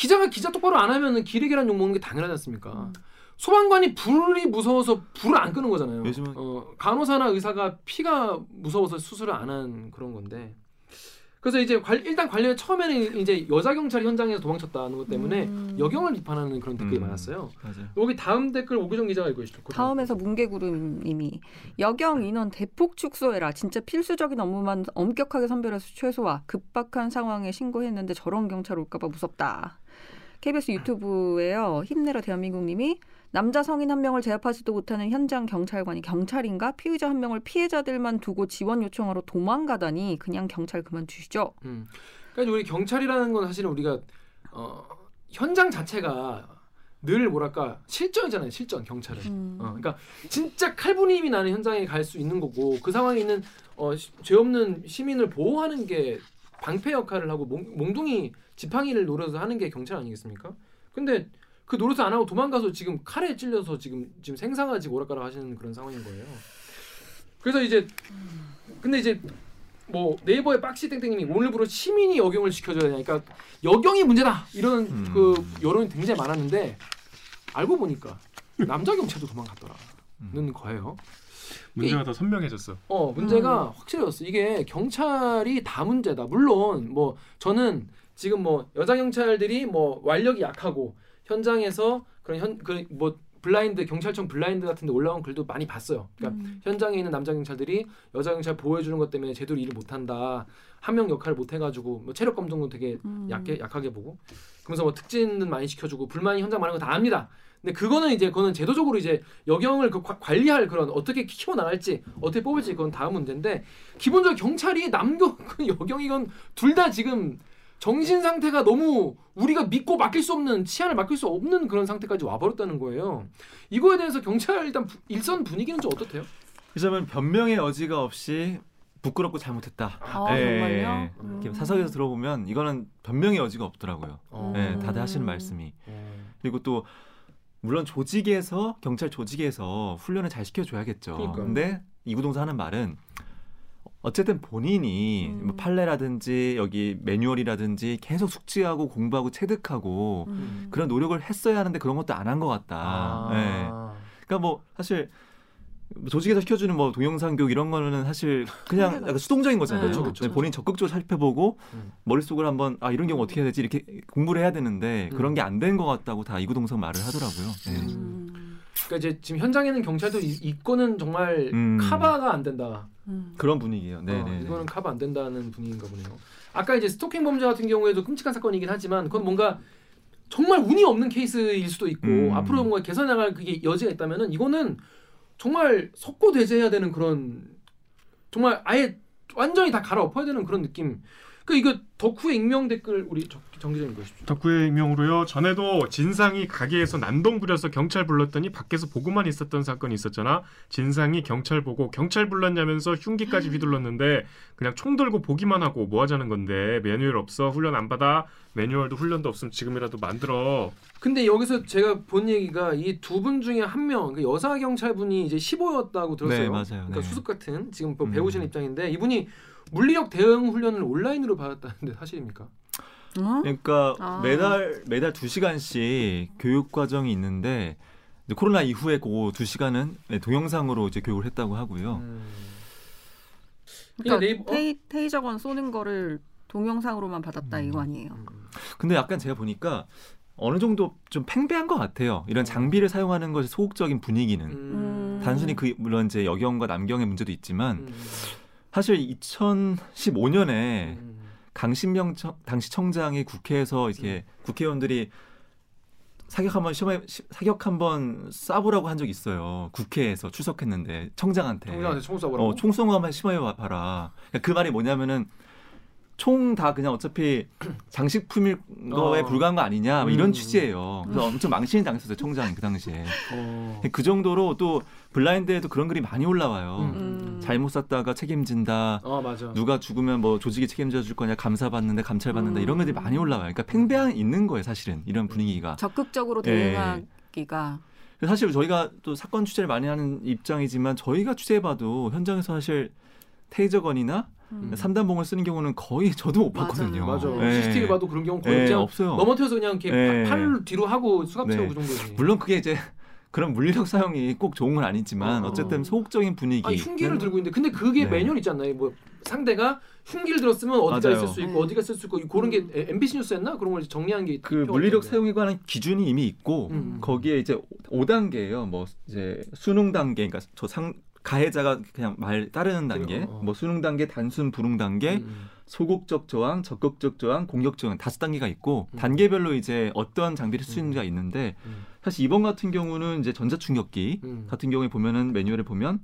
기자가 기자 똑바로 안 하면은 기레기란 욕 먹는 게 당연하지 않습니까? 소방관이 불이 무서워서 불을 안 끄는 거잖아요. 요즘은- 어, 간호사나 의사가 피가 무서워서 수술을 안 한 그런 건데. 그래서 이제 관- 일단 관련 처음에는 이제 여자 경찰이 현장에서 도망쳤다는 것 때문에 음. 여경을 비판하는 그런 댓글이 음. 많았어요. 맞아요. 여기 다음 댓글 오규정 기자가 읽고 있죠. 다음에서 문개구름님이 여경 인원 대폭 축소해라. 진짜 필수적인 업무만 엄격하게 선별해서 최소화. 급박한 상황에 신고했는데 저런 경찰 올까봐 무섭다. KBS 유튜브에요. 힘내라 대한민국님이 남자 성인 한 명을 제압하지도 못하는 현장 경찰관이 경찰인가? 피의자 한 명을 피해자들만 두고 지원 요청하러 도망가다니 그냥 경찰 그만두시죠. 음. 그러니까 우리 경찰이라는 건 사실은 우리가 어, 현장 자체가 늘 뭐랄까 실전이잖아요. 실전 경찰은. 음. 어, 그러니까 진짜 칼부림이 나는 현장에 갈 수 있는 거고 그 상황에 있는 어, 시- 죄 없는 시민을 보호하는 게 방패 역할을 하고 몽, 몽둥이 지팡이를 노려서 하는 게 경찰 아니겠습니까? 근데 그 노릇을 안 하고 도망가서 지금 칼에 찔려서 지금 지금 생사가 지금 오락가락 하시는 그런 상황인 거예요. 그래서 이제 근데 이제 뭐 네이버의 박시 땡땡님이 오늘부로 시민이 여경을 지켜줘야 되냐, 그러니까 여경이 문제다 이런 음. 그 여론이 굉장히 많았는데 알고 보니까 남자 경찰도 도망갔더라는 음. 거예요. 문제가 더 선명해졌어. 어 문제가 확실해졌어. 이게 경찰이 다 문제다. 물론 뭐 저는 지금 뭐 여자 경찰들이 뭐 완력이 약하고 현장에서 그런 현 그 뭐 블라인드 경찰청 블라인드 같은 데 올라온 글도 많이 봤어요. 그러니까 음. 현장에 있는 남자 경찰들이 여자 경찰 보호해 주는 것 때문에 제대로 일을 못 한다. 한 명 역할을 못 해 가지고 뭐 체력 검정도 되게 음. 약게 약하게 보고 그러면서 뭐 특진은 많이 시켜 주고 불만이 현장 많은 거 다 압니다. 근데 그거는 이제 그거는 제도적으로 이제 여경을 그 과- 관리할 그런 어떻게 키워 나갈지 어떻게 뽑을지 그건 다음 문제인데 기본적으로 경찰이 남경 여경 이건 둘 다 지금 정신 상태가 너무 우리가 믿고 맡길 수 없는 치안을 맡길 수 없는 그런 상태까지 와버렸다는 거예요. 이거에 대해서 경찰 일단 부- 일선 분위기는 좀 어떻대요? 그러면 변명의 여지가 없이 부끄럽고 잘못했다. 아 예, 정말요? 음. 사석에서 들어보면 이거는 변명의 여지가 없더라고요. 어. 네, 다들 하시는 음. 말씀이. 어. 그리고 또 물론 조직에서 경찰 조직에서 훈련을 잘 시켜줘야겠죠. 그러니까. 근데 이구동사 하는 말은 어쨌든 본인이 음. 뭐 판례라든지 여기 매뉴얼이라든지 계속 숙지하고 공부하고 체득하고 음. 그런 노력을 했어야 하는데 그런 것도 안 한 것 같다. 아. 네. 그러니까 뭐 사실 조직에서 시켜주는 뭐 동영상 교육 이런 거는 사실 그냥 약간 수동적인 거잖아요. 그렇죠, 그렇죠, 네, 본인 적극적으로 살펴보고 음. 머릿속으로 한번 아 이런 경우 어떻게 해야 되지 이렇게 공부를 해야 되는데 음. 그런 게 안 된 것 같다고 다 이구동성 말을 하더라고요. 네. 음. 그러니까 이제 지금 현장에는 경찰도 이, 이거는 정말 음. 카바가 안 된다. 음. 그런 분위기예요. 네, 어, 네. 이거는 카바 안 된다는 분위기인가 보네요. 아까 이제 스토킹 범죄 같은 경우에도 끔찍한 사건이긴 하지만 그건 뭔가 정말 운이 없는 케이스일 수도 있고 음. 앞으로 뭔가 개선 나갈 그게 여지가 있다면은 이거는 정말 석고대죄해야 되는 그런 정말 아예 완전히 다 갈아엎어야 되는 그런 느낌. 그 이거 덕후의 익명 댓글 우리 정- 정 기자님 보십시오. 덕후의 익명으로요. 전에도 진상이 가게에서 난동 부려서 경찰 불렀더니 밖에서 보고만 있었던 사건이 있었잖아. 진상이 경찰 보고 경찰 불렀냐면서 흉기까지 휘둘렀는데 그냥 총 들고 보기만 하고 뭐 하자는 건데 매뉴얼 없어 훈련 안 받아 매뉴얼도 훈련도 없으면 지금이라도 만들어. 근데 여기서 제가 본 얘기가 이 두 분 중에 한 명, 그 여사 경찰분이 이제 15였다고 들었어요. 네, 맞아요. 그러니까 네. 수습 같은 지금 뭐 음. 배우시는 입장인데 이분이 물리력 대응 훈련을 온라인으로 받았다는데 사실입니까? 어? 그러니까 아. 매달 매달 두 시간씩 교육 과정이 있는데 이제 코로나 이후에 그 두 시간은 네, 동영상으로 이제 교육을 했다고 하고요. 음. 그러니까 네이버- 어? 테이, 테이저건 쏘는 거를 동영상으로만 받았다 음. 이거 아니에요? 음. 근데 약간 제가 보니까 어느 정도 좀 팽배한 것 같아요. 이런 장비를 사용하는 것이 소극적인 분위기는 음. 단순히 그 물론 이제 여경과 남경의 문제도 있지만 음. 사실 2015년에 음. 강신명 청- 당시 청장이 국회에서 이렇게 국회의원들이 사격 한번 시험해 시- 사격 한번 쏴보라고 한 적이 있어요. 국회에서 출석했는데 청장한테 청장한테 총 쏴보라고. 어, 총거 한번 심하게 봐라. 그 말이 뭐냐면은 총 다 그냥 어차피 장식품일 거에 어. 불과한 거 아니냐 뭐 음. 이런 취지예요. 그래서 엄청 망신이 당했었어요 청장이 그 당시에. 어. 그 정도로 또 블라인드에도 그런 글이 많이 올라와요. 음. 잘못 쐈다가 책임진다. 어 맞아. 누가 죽으면 뭐 조직이 책임져 줄 거냐 감사받는데 감찰받는다 음. 이런 것들이 많이 올라와요. 그러니까 팽배한 있는 거예요 사실은 이런 분위기가. 적극적으로 예. 대응하기가 사실 저희가 또 사건 취재를 많이 하는 입장이지만 저희가 취재해봐도 현장에서 사실 테이저건이나 음. 삼단봉을 쓰는 경우는 거의 저도 못. 봤거든요. 맞아. 예. CCTV 봐도 그런 경우 거의 예, 그냥 없어요. 넘어뜨려서 그냥 이렇게 예. 파- 팔을 뒤로 하고 수갑 채우고 네. 그 정도지. 물론 그게 이제 그런 물리력 사용이 꼭 좋은 건 아니지만 어. 어쨌든 소극적인 분위기. 아니 흉기를 들고 있는데 근데 그게 네. 매뉴얼 있잖아요. 뭐 상대가 흉기를 들었으면 어디가 맞아요. 있을 수 있고 네. 어디가 있을 수 있고 그런 게 MBC 뉴스였나 그런 걸 정리한 게 그 물리력. 사용에 관한 기준이 이미 있고 음. 거기에 이제 5단계예요. 뭐 이제 수능 단계, 그러니까 저 상 가해자가 그냥 말 따르는 단계, 어. 뭐 수능 단계, 단순 불응 단계, 음. 소극적 저항, 적극적 저항, 공격 저항 다섯 단계가 있고 음. 단계별로 이제 어떤 장비를 쓸수 있는지가 있는데 음. 사실 이번 같은 경우는 이제 전자 충격기 음. 같은 경우에 보면은 매뉴얼에 보면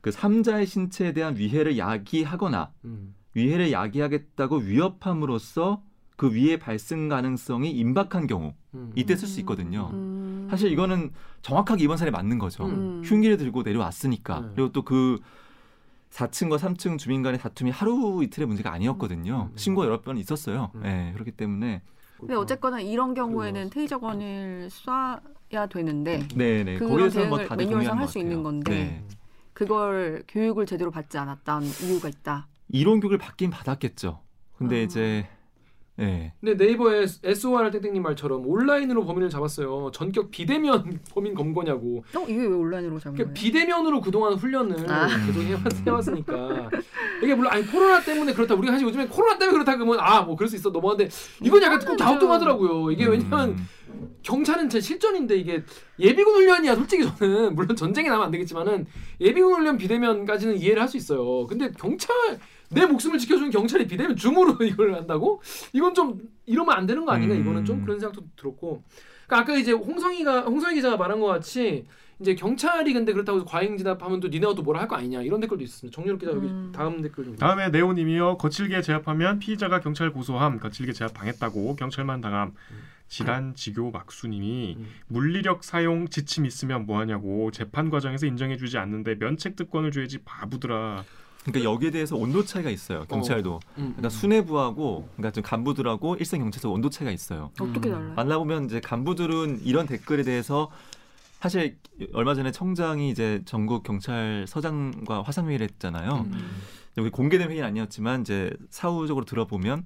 그 삼자의 신체에 대한 위해를 야기하거나 음. 위해를 야기하겠다고 위협함으로써 그 위해 발생 가능성이 임박한 경우 음. 이때 쓸 수 있거든요. 음. 사실 이거는 정확하게 이번 사례 맞는 거죠. 음. 흉기를 들고 내려왔으니까. 네. 그리고 또 그 4층과 3층 주민 간의 다툼이 하루 이틀의 문제가 아니었거든요. 음. 신고 여러 번 있었어요. 음. 네, 그렇기 때문에 근데 어쨌거나 이런 경우에는 그래서- 테이저건을 쏴야 되는데 네, 네. 그런 뭐 대응을 다들 매뉴얼상 할것 수. 있는 건데. 네. 그걸 교육을 제대로 받지 않았다는 이유가 있다. 이론 교육을 받긴 받았겠죠. 근데 아. 이제 네. 근데 네이버에 SOR 땡땡님 말처럼 온라인으로 범인을 잡았어요. 전격 비대면 범인 검거냐고. 어 이게 왜 온라인으로 잡은 그러니까 거예요? 비대면으로 그동안 훈련을 아. 계속 해왔, 해왔으니까 이게 물론 아니 코로나 때문에 그렇다 우리가 사실 요즘에 코로나 때문에 그렇다 그러면 아 뭐 그럴 수 있어 넘어갔는데 이건 약간 꼭 갸우뚱하더라고요 이게 왜냐면 음. 경찰은 제 실전인데 이게 예비군 훈련이야 솔직히 저는 물론 전쟁이 나면 안 되겠지만은 예비군 훈련 비대면까지는 이해를 할 수 있어요 근데 경찰 내 목숨을 지켜주는 경찰이 비대면 줌으로 이걸 한다고? 이건 좀 이러면 안 되는 거 아닌가? 음. 이거는 좀 그런 생각도 들었고. 그러니까 아까 이제 홍성이가 홍성희 기자가 말한 것 같이 이제 경찰이 근데 그렇다고 해서 과잉 진압하면 또 니네가 또 뭐라 할 거 아니냐 이런 댓글도 있습니다. 정유럽 기자 여기 음. 다음 댓글 좀 다음에 네오님이요 거칠게 제압하면 피의자가 경찰 고소함 거칠게 제압 당했다고 경찰만 당함. 지단 지교 막수님이 음. 물리력 사용 지침 있으면 뭐하냐고 재판 과정에서 인정해주지 않는데 면책 특권을 줘야지 바보들아 그러니까 여기에 대해서 온도 차이가 있어요. 경찰도. 음, 그러니까 수뇌부하고 그러니까 좀 간부들하고 일선 경찰서 온도 차이가 있어요. 어떻게 음. 달라요? 만나보면 이제 간부들은 이런 댓글에 대해서 사실 얼마 전에 청장이 이제 전국 경찰서장과 화상 회의를 했잖아요. 음. 여기 공개된 회의는 아니었지만 이제 사후적으로 들어보면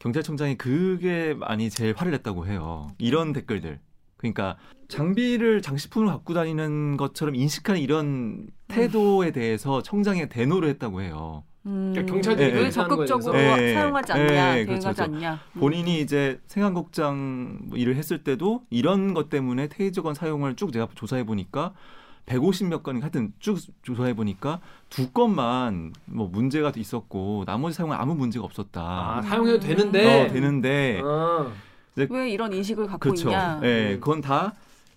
경찰청장이 그게 많이 제일 화를 냈다고 해요. 이런 댓글들. 그러니까 장비를 장식품으로 갖고 다니는 것처럼 인식하는 이런 태도에 대해서 청장이 대노를 했다고 해요. 음. 그러니까 경찰들이 예, 왜 그렇게 하는 거에 적극적으로. 예, 사용하지 예, 않냐, 예, 대응하지 그렇죠, 않냐. 음. 본인이 이제 생안국장 뭐 일을 했을 때도 이런 것 때문에 테이저건 사용을 쭉 제가 조사해 보니까 150몇 건 하여튼 쭉 조사해 보니까 두 건만 뭐 문제가 있었고 나머지 사용은 아무 문제가 없었다. 아 사용해도 되는데 어, 되는데 아. 왜 이런 인식을 갖고 그렇죠. 있냐? 예, 그건 다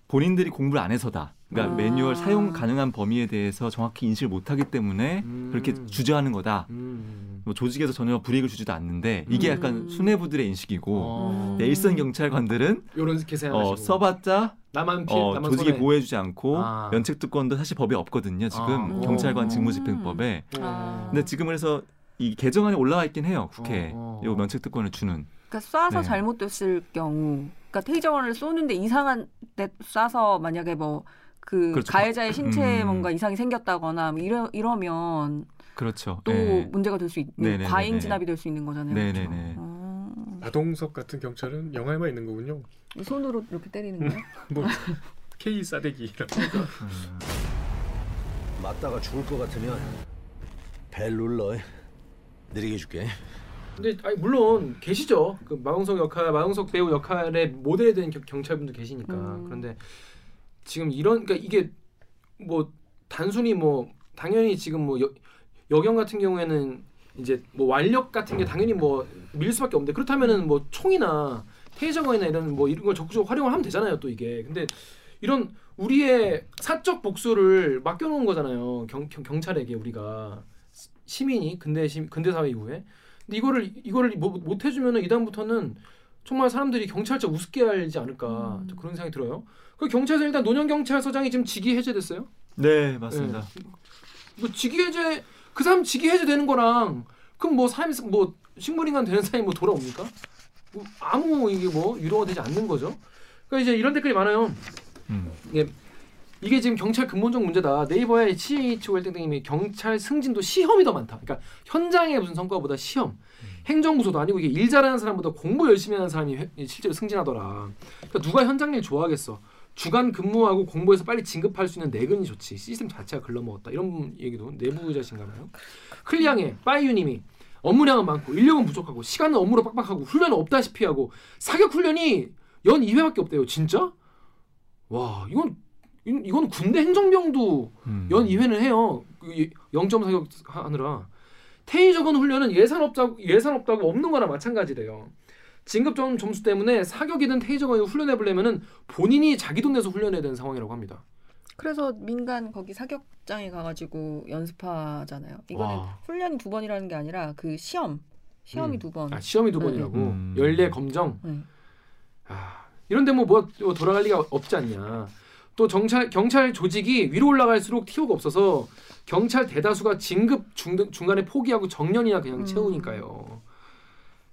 본인들이 공부를 안 해서다. 그러니까 아. 매뉴얼 사용 가능한 범위에 대해서 정확히 인식을 못하기 때문에 음. 그렇게 주저하는 거다. 음. 뭐 조직에서 전혀 불이익을 주지도 않는데 이게 음. 약간 수뇌부들의 인식이고 어. 네, 일선 경찰관들은 계산하시고 어, 써봤자 나만 피해 어, 나만 조직이 손해. 보호해주지 않고 아. 면책특권도 사실 법에 없거든요. 지금 아. 경찰관 음. 직무집행법에. 아. 근데 지금 그래서 이 개정안이 올라와 있긴 해요. 국회에 어, 어. 요 면책특권을 주는. 그러니까 쏴서 네. 잘못됐을 경우, 그러니까 테이저건을 쏘는데 이상한 데 쏴서 만약에 뭐그 그렇죠. 가해자의 신체에 음. 뭔가 이상이 생겼다거나 뭐 이러 이러면 그렇죠. 또 예. 문제가 될 수 있는 네네네네. 과잉 진압이 될 수 있는 거잖아요. 네네네. 그렇죠? 어. 마동석 같은 경찰은 영화에만 있는 거군요. 이 손으로 이렇게 때리는 거예요? 뭐 K 싸대기 맞다가 죽을 것 같으면 벨 눌러. 느리게 줄게. 근데 아니, 물론 계시죠. 그 마동석 역할, 마동석 배우 역할의 모델이 된 겨- 경찰분도 계시니까. 음. 그런데 지금 이런 그러니까 이게 뭐 단순히 뭐 당연히 지금 뭐 여, 여경 같은 경우에는 이제 뭐 완력 같은 게 당연히 뭐 밀 수밖에 없는데 그렇다면은 뭐 총이나 테이저건이나 이런 뭐 이런 걸 적극적으로 활용을 하면 되잖아요. 또 이게 근데 이런 우리의 사적 복수를 맡겨놓은 거잖아요. 경, 경, 경찰에게 우리가 시민이 근대 시, 근대 사회 이후에 근데 이거를 이거를 뭐, 못 해주면은 이 다음부터는 정말 사람들이 경찰차 우습게 알지 않을까 음. 그런 생각이 들어요. 그 경찰서 일단 노년 경찰서장이 지금 직위 해제됐어요. 네 맞습니다. 뭐 직위 해제 그 사람 직위 해제되는 거랑 그럼 뭐 사람이 뭐 식물인간 되는 사람이 뭐 돌아옵니까? 뭐 아무 이게 뭐 유로가 되지 않는 거죠. 그러니까 이제 이런 댓글이 많아요. 음. 이게 이게 지금 경찰 근본적 문제다. 네이버의 CH 땡땡님이 경찰 승진도 시험이 더 많다. 그러니까 현장의 무슨 성과보다 시험, 행정부서도 아니고 이게 일 잘하는 사람보다 공부 열심히 하는 사람이 회- 실제로 승진하더라. 그러니까 누가 현장 일 좋아하겠어? 주간 근무하고 공부해서 빨리 진급할 수 있는 내근이 좋지. 시스템 자체가 글러먹었다. 이런 얘기도 내부자신가봐요. 클리앙의 빠이유님이 업무량은 많고 인력은 부족하고 시간은 업무로 빡빡하고 훈련은 없다시피 하고 사격 훈련이 연 2회밖에 없대요. 진짜? 와 이건 이- 이건 군대 행정병도 음. 연 2회는 해요. 그 0점 사격 하느라 테이저건 훈련은 예산 없다고 예산 없다고 없는 거나 마찬가지래요. 진급 점 점수 때문에 사격이든 테이저건을 훈련해 보려면은 본인이 자기 돈 내서 훈련해야 되는 상황이라고 합니다. 그래서 민간 거기 사격장에 가가지고 연습하잖아요. 이거는 와. 훈련이 두 번이라는 게 아니라 그 시험 시험이 음. 두 번. 아 시험이 두 네. 번이라고 음. 연례 검정. 네. 아 이런데 뭐, 뭐 돌아갈 리가 없지 않냐. 또 정찰 경찰 조직이 위로 올라갈수록 티오가 없어서 경찰 대다수가 진급 중, 중간에 포기하고 정년이나 그냥 음. 채우니까요.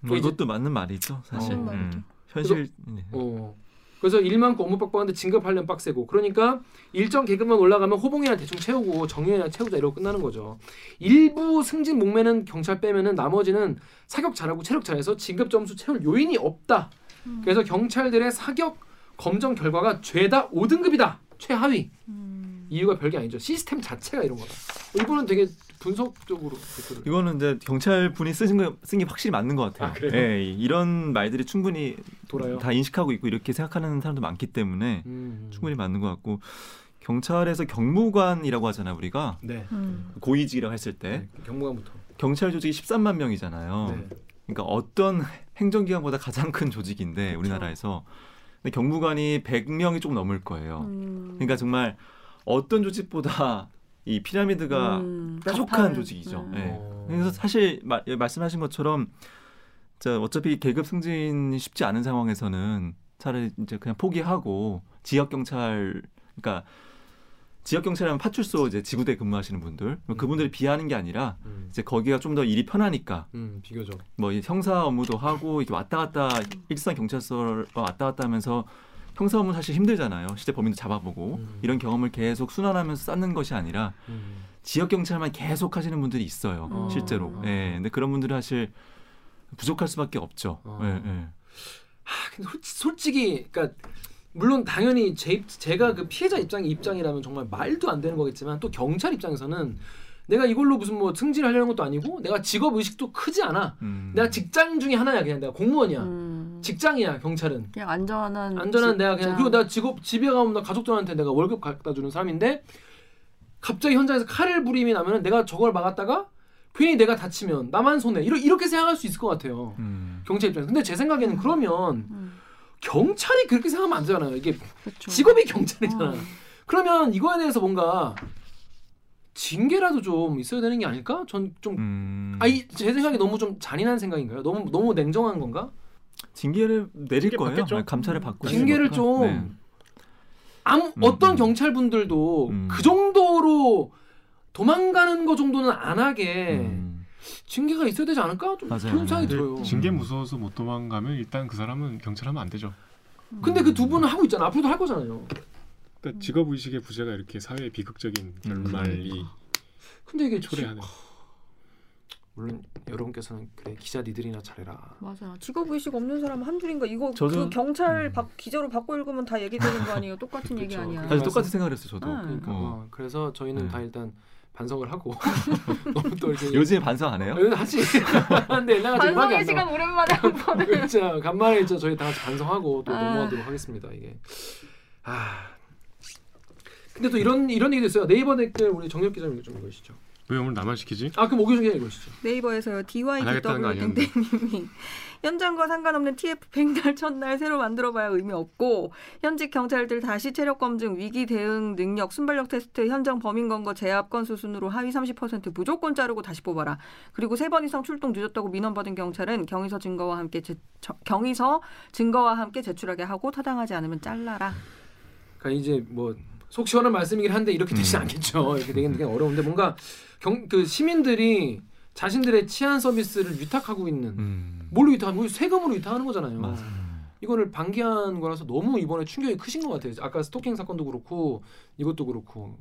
뭐 이것도 맞는 말이죠 사실. 어. 음. 현실. 네. 어. 그래서 일 많고 업무 빡빡한데 진급하려면 빡세고 그러니까 일정 계급만 올라가면 호봉이나 대충 채우고 정년이나 채우자 이러고 끝나는 거죠. 일부 승진 목매는 경찰 빼면은 나머지는 사격 잘하고 체력 잘해서 진급 점수 채울 요인이 없다. 그래서 경찰들의 사격 검정 결과가 죄다 5등급이다. 최하위. 음. 이유가 별게 아니죠. 시스템 자체가 이런 거다. 이분은 되게 분석적으로 댓글을. 이거는 이제 경찰 분이 쓰신 거쓴게 확실히 맞는 것 같아요. 아, 그래요? 예, 이런 말들이 충분히 돌아요. 다 인식하고 있고 이렇게 생각하는 사람도 많기 때문에 음. 충분히 맞는 것 같고 경찰에서 경무관이라고 하잖아요 우리가 네. 음. 고위직이라고 했을 때 네. 경무관부터. 경찰 조직이 13만 명이잖아요. 네. 그러니까 어떤 행정기관보다 가장 큰 조직인데 그렇죠. 우리나라에서 근데 경무관이 100명이 조금 넘을 거예요. 음. 그러니까 정말 어떤 조직보다 이 피라미드가 음. 가족한 몇 조직이죠. 음. 예. 어. 그래서 사실 마- 예, 말씀하신 것처럼 자, 어차피 계급 승진이 쉽지 않은 상황에서는 차라리 이제 그냥 포기하고 지역 경찰 그러니까 지역 경찰하면 파출소 이제 지구대 근무하시는 분들 그분들이 비하는 게 아니라 음. 이제 거기가 좀 더 일이 편하니까 음, 비교적. 뭐이 형사 업무도 하고 이렇게 왔다 갔다 일선 경찰서 왔다 갔다 하면서 형사 업무 사실 힘들잖아요. 실제 범인도 잡아보고 음. 이런 경험을 계속 순환하면서 쌓는 것이 아니라 음. 지역 경찰만 계속 하시는 분들이 있어요. 어. 실제로. 예. 근데 그런 분들은 사실 부족할 수밖에 없죠. 어. 예, 예. 아, 근데 솔- 솔직히 그러니까 물론 당연히 제 입- 제가 그 피해자 입장 입장이라면 정말 말도 안 되는 거겠지만 또 경찰 입장에서는 내가 이걸로 무슨 뭐 승진하려는 것도 아니고 내가 직업 의식도 크지 않아. 음. 내가 직장 중에 하나야 그냥 내가 공무원이야. 음. 직장이야 경찰은. 그냥 안전한 안전한 내가 그냥. 그리고 나 직업 집에 가면 나 가족들한테 내가 월급 갖다 주는 사람인데 갑자기 현장에서 칼을 부림이 나면은 내가 저걸 막았다가 괜히 내가 다치면 나만 손해 이러, 이렇게 생각할 수 있을 것 같아요. 음. 경찰 입장에서. 근데 제 생각에는 그러면 음. 경찰이 그렇게 생각하면 안 되잖아요. 이게 그렇죠. 직업이 경찰이잖아. 어. 그러면 이거에 대해서 뭔가 징계라도 좀 있어야 되는 게 아닐까? 전좀 음, 아이 제 생각이 너무 좀 잔인한 생각인가요? 너무 너무 냉정한 건가? 징계를 내릴 징계 거예요. 네, 감찰을 받고 징계를. 좀 네. 아무 음, 어떤 음. 경찰분들도 음. 그 정도로 도망가는 거 정도는 안 하게 음, 징계가 있어야 되지 않을까? 좀. 그런 생각이 네. 들어요. 징계 무서워서 못 도망가면 일단 그 사람은 경찰하면 안 되죠. 근데 그 두 분은 하고 있잖아. 앞으로도 할 거잖아요. 그러니까 직업 의식의 부재가 이렇게 사회의 비극적인 결말이 근데 이게 초래하는. 물론 여러분께서는 그래 기자 니들이나 잘해라. 맞아. 직업 의식 없는 사람 한둘인가 이거 저도- 그 경찰 음. 바, 기자로 바꿔 읽으면 다 얘기 되는 거 아니에요? 똑같은 얘기 그쵸. 아니야. 사실 똑같은 생각을 했어요. 저도. 응. 그러니까 어. 어, 그래서 저희는 네. 다 일단 반성을 하고 너무 또 이렇게 요즘에 반성 안 해요? 예, 하지. 근데 옛날 같은 음악이 반성의 안 시간. 오랜만에 한 번은. 그렇죠. 간만에 있죠. 저희 다 같이 반성하고 또 아. 넘어가도록 하겠습니다. 이게 아. 근데 또 이런 이런 얘기도 있어요. 네이버 댓글 우리 정엽 기자님 좀 읽으시죠. 왜 오늘 나만 시키지? 아 그럼 오기정 기자 읽으시죠. 네이버에서요. 안 하겠다는 거 DYDW 아니었는데. 땡땡님이 현장과 상관없는 TF 백날 첫날 새로 만들어봐야 의미 없고 현직 경찰들 다시 체력 검증, 위기 대응 능력, 순발력 테스트, 현장 범인 검거, 제압 건수 순으로 하위 30% 무조건 자르고 다시 뽑아라. 그리고 세 번 이상 출동 늦었다고 민원받은 경찰은 경위서 증거와 함께 제, 저- 경위서 증거와 함께 제출하게 하고 타당하지 않으면 잘라라. 그러니까 이제 뭐 속 시원한 말씀이긴 한데 이렇게 되지 음. 않겠죠. 이렇게 되긴 되게 어려운데 뭔가 경 그 시민들이 자신들의 치안 서비스를 위탁하고 있는 음. 뭘로 위탁하는 거 세금으로 위탁하는 거잖아요. 맞아. 이거를 방기한 거라서 너무 이번에 충격이 크신 것 같아요. 아까 스토킹 사건도 그렇고 이것도 그렇고.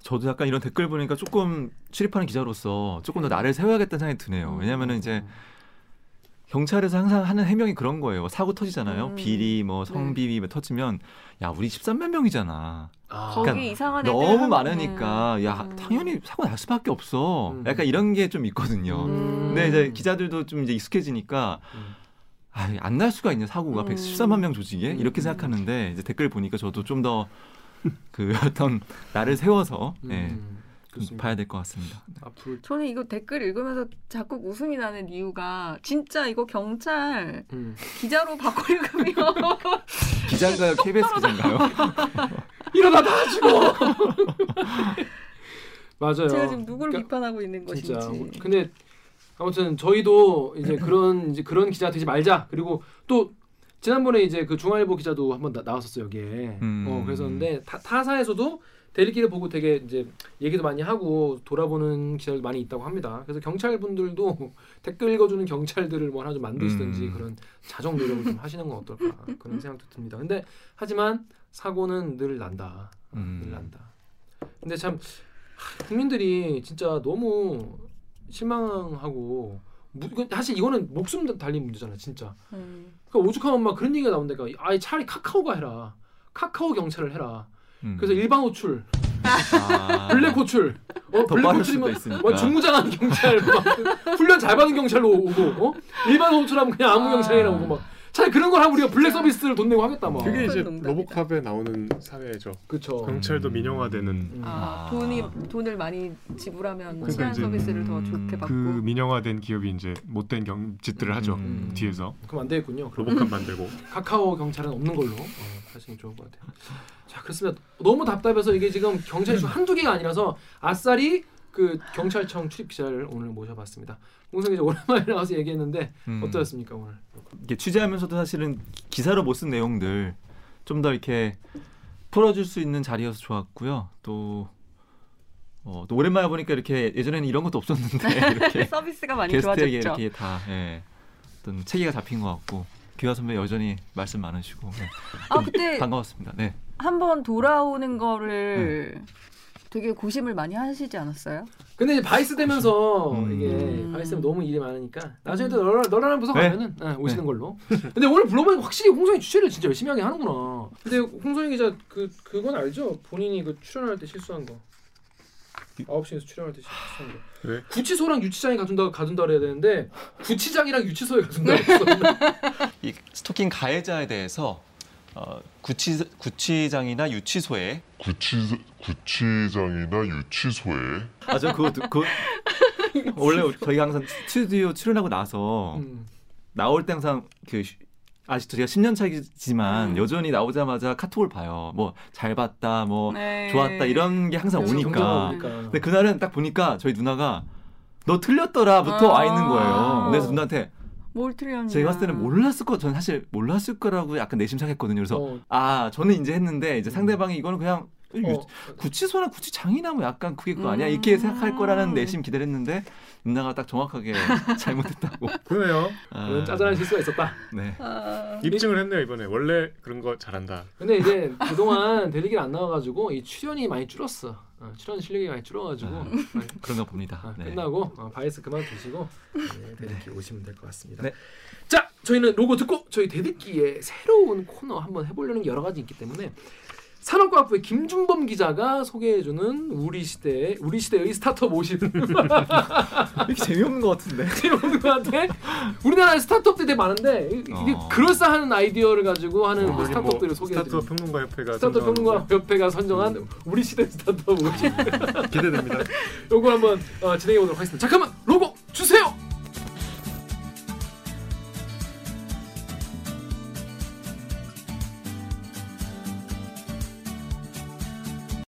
저도 약간 이런 댓글 보니까 조금 출입하는 기자로서 조금 더 나를 세워야겠다는 생각이 드네요. 왜냐면은 이제 경찰에서 항상 하는 해명이 그런 거예요. 사고 터지잖아요. 음. 비리 뭐 성비위 뭐 터지면 야 우리 13만 명이잖아. 아, 거기 그러니까 이상한 너무 한- 많으니까 야 음. 당연히 사고 날 수밖에 없어. 음. 약간 이런 게 좀 있거든요. 음. 근데 이제 기자들도 좀 이제 익숙해지니까 음. 아, 안 날 수가 있냐 사고가 음. 113만 명 조직에 이렇게 음. 생각하는데 이제 댓글 보니까 저도 좀 더 그 어떤 나를 세워서 예, 음, 그렇습니다. 봐야 될 것 같습니다. 앞으로 저는 이거 댓글 읽으면서 자꾸 웃음이 나는 이유가 진짜 이거 경찰 음. 기자로 바꿔 읽으면 기자인가요? KBS 기자인가요? 이러다 다 죽어. 맞아요. 제가 지금 누구를 그러니까 비판하고 있는 것인지. 진짜. 근데 아무튼 저희도 이제 그런 이제 그런 기자 되지 말자. 그리고 또 지난번에 이제 그 중앙일보 기자도 한번 나, 나왔었어요 여기에. 음. 어 그래서는데 타, 타사에서도 대리기를 보고 되게 이제 얘기도 많이 하고 돌아보는 기자들 많이 있다고 합니다. 그래서 경찰 분들도 댓글 읽어주는 경찰들을 뭐 하나 좀 만드시든지 음. 그런 자정 노력을 좀 하시는 건 어떨까 그런 생각도 듭니다. 근데 하지만 사고는 늘 난다. 늘 음. 난다. 근데 참 하, 국민들이 진짜 너무 실망하고 사실 이거는 목숨 달린 문제잖아 진짜. 음. 그러니까 오죽하면 막 그런 얘기가 나온다니까 아예 차라리 카카오가 해라. 카카오 경찰을 해라. 음. 그래서 일반 호출, 아. 블랙 호출, 어 더 블랙 호출이면. 뭐 중무장한 경찰, 막 훈련 잘 받은 경찰로 오고, 어 일반 호출하면 그냥 아무 아. 경찰이나 오고 막 차라리 그런 걸 하면 우리가 블랙 서비스를 돈 내고 하겠다 막. 그게 이제 농담이다. 로보캅에 나오는 사회죠. 그렇죠. 경찰도 민영화되는 음. 아, 아. 돈이 돈을 많이 지불하면 그러니까 치안 이제 서비스를 더 음, 좋게 그 받고. 민영화된 기업이 이제 못된 경 짓들을 하죠. 음. 뒤에서 그럼 안 되겠군요. 그럼 로보캅 만들고 카카오 경찰은 없는 걸로 어, 하시는 게 좋을 것 같아요. 자 그렇습니다. 너무 답답해서 이게 지금 경찰 수 한두 개가 아니라서 아싸리 그 경찰청 출입 기자를 오늘 모셔봤습니다. 홍성 기자 오랜만에 나와서 얘기했는데 음. 어떠셨습니까 오늘? 이게 취재하면서도 사실은 기사로 못 쓴 내용들 좀 더 이렇게 풀어줄 수 있는 자리여서 좋았고요. 또, 어, 또 오랜만에 보니까 이렇게 예전에는 이런 것도 없었는데 이렇게 서비스가 많이 게스트에게 좋아졌죠. 이렇게 다 예, 어떤 체계가 잡힌 것 같고 귀하 선배 여전히 말씀 많으시고 네. 아 그때 반가웠습니다. 네. 한번 돌아오는 거를 네. 되게 고심을 많이 하시지 않았어요? 근데 이제 vice 되면서 음. 이게 음. vice 되면 너무 일이 많으니까 나중에 또 너랑 너랑 부서 네. 가면은 예, 오시는 걸로. 근데 오늘 불러보니까 확실히 홍성이 취재를 진짜 열심히 하게 하는구나. 근데 홍성이 기자 그 그건 알죠? 본인이 그 출연할 때 실수한 거. 9시에서 출연할 때 실수한 거. 왜? 구치소랑 유치장에 가둔다 가둔다 그래야 되는데 구치장이랑 유치소에 가둔다. 이 스토킹 가해자에 대해서 어, 구치 구치장이나 유치소에 구치 구치장이나 유치소에 아 저 그거 듣- 그 원래 저희 항상 스튜디오 출연하고 나서 음. 나올 때 항상 그 쉬- 아직도 제가 10년 차이지만 음. 여전히 나오자마자 카톡을 봐요. 뭐 잘 봤다, 뭐 네. 좋았다 이런 게 항상 오니까. 오니까. 근데 그날은 딱 보니까 저희 누나가 너 틀렸더라부터 와 있는 거예요. 아. 그래서 누나한테 뭘 틀렸냐? 제가 봤을 때는 몰랐을 거, 저는 사실 몰랐을 거라고 약간 내심상했거든요. 그래서 어, 아 저는 이제 했는데 이제 상대방이 이거는 그냥 어, 구치소나 구치장이나 뭐 약간 그게 그거 아니야 음. 이렇게 생각할 거라는 내심 기대를 했는데 누나가 딱 정확하게 잘못했다고. 그러네요. 아, 짜잘한 실수가 있었다. 네. 아, 입증을 했네요 이번에. 원래 그런 거 잘한다. 근데 이제 그동안 대리기를 안 나와가지고 이 출연이 많이 줄었어. 어, 출연 실력이 많이 줄어가지고 아. 많이 그런가 봅니다. 아, 네. 끝나고 어, vice 그만두시고 네, 대듣기 오시면 될 것 같습니다. 네. 자, 저희는 로고 듣고 저희 대듣기의 새로운 코너 한번 해보려는 게 여러 가지 있기 때문에 산업과학부의 김준범 기자가 소개해주는 우리 시대 우리 시대의 스타트업 50 이렇게 재미없는 것 같은데. 친구들한테 우리나라에 스타트업들이 되게 많은데 이- 이게 어. 그럴싸한 아이디어를 가지고 하는 여기 뭐 스타트업들을 소개해드립니다. 스타트업 평론가 협회가 스타트업 선정한 평론가 협회가 선정한 우리 시대 스타트업 50 기대됩니다. 요거 한번 어, 진행해 보도록 하겠습니다. 잠깐만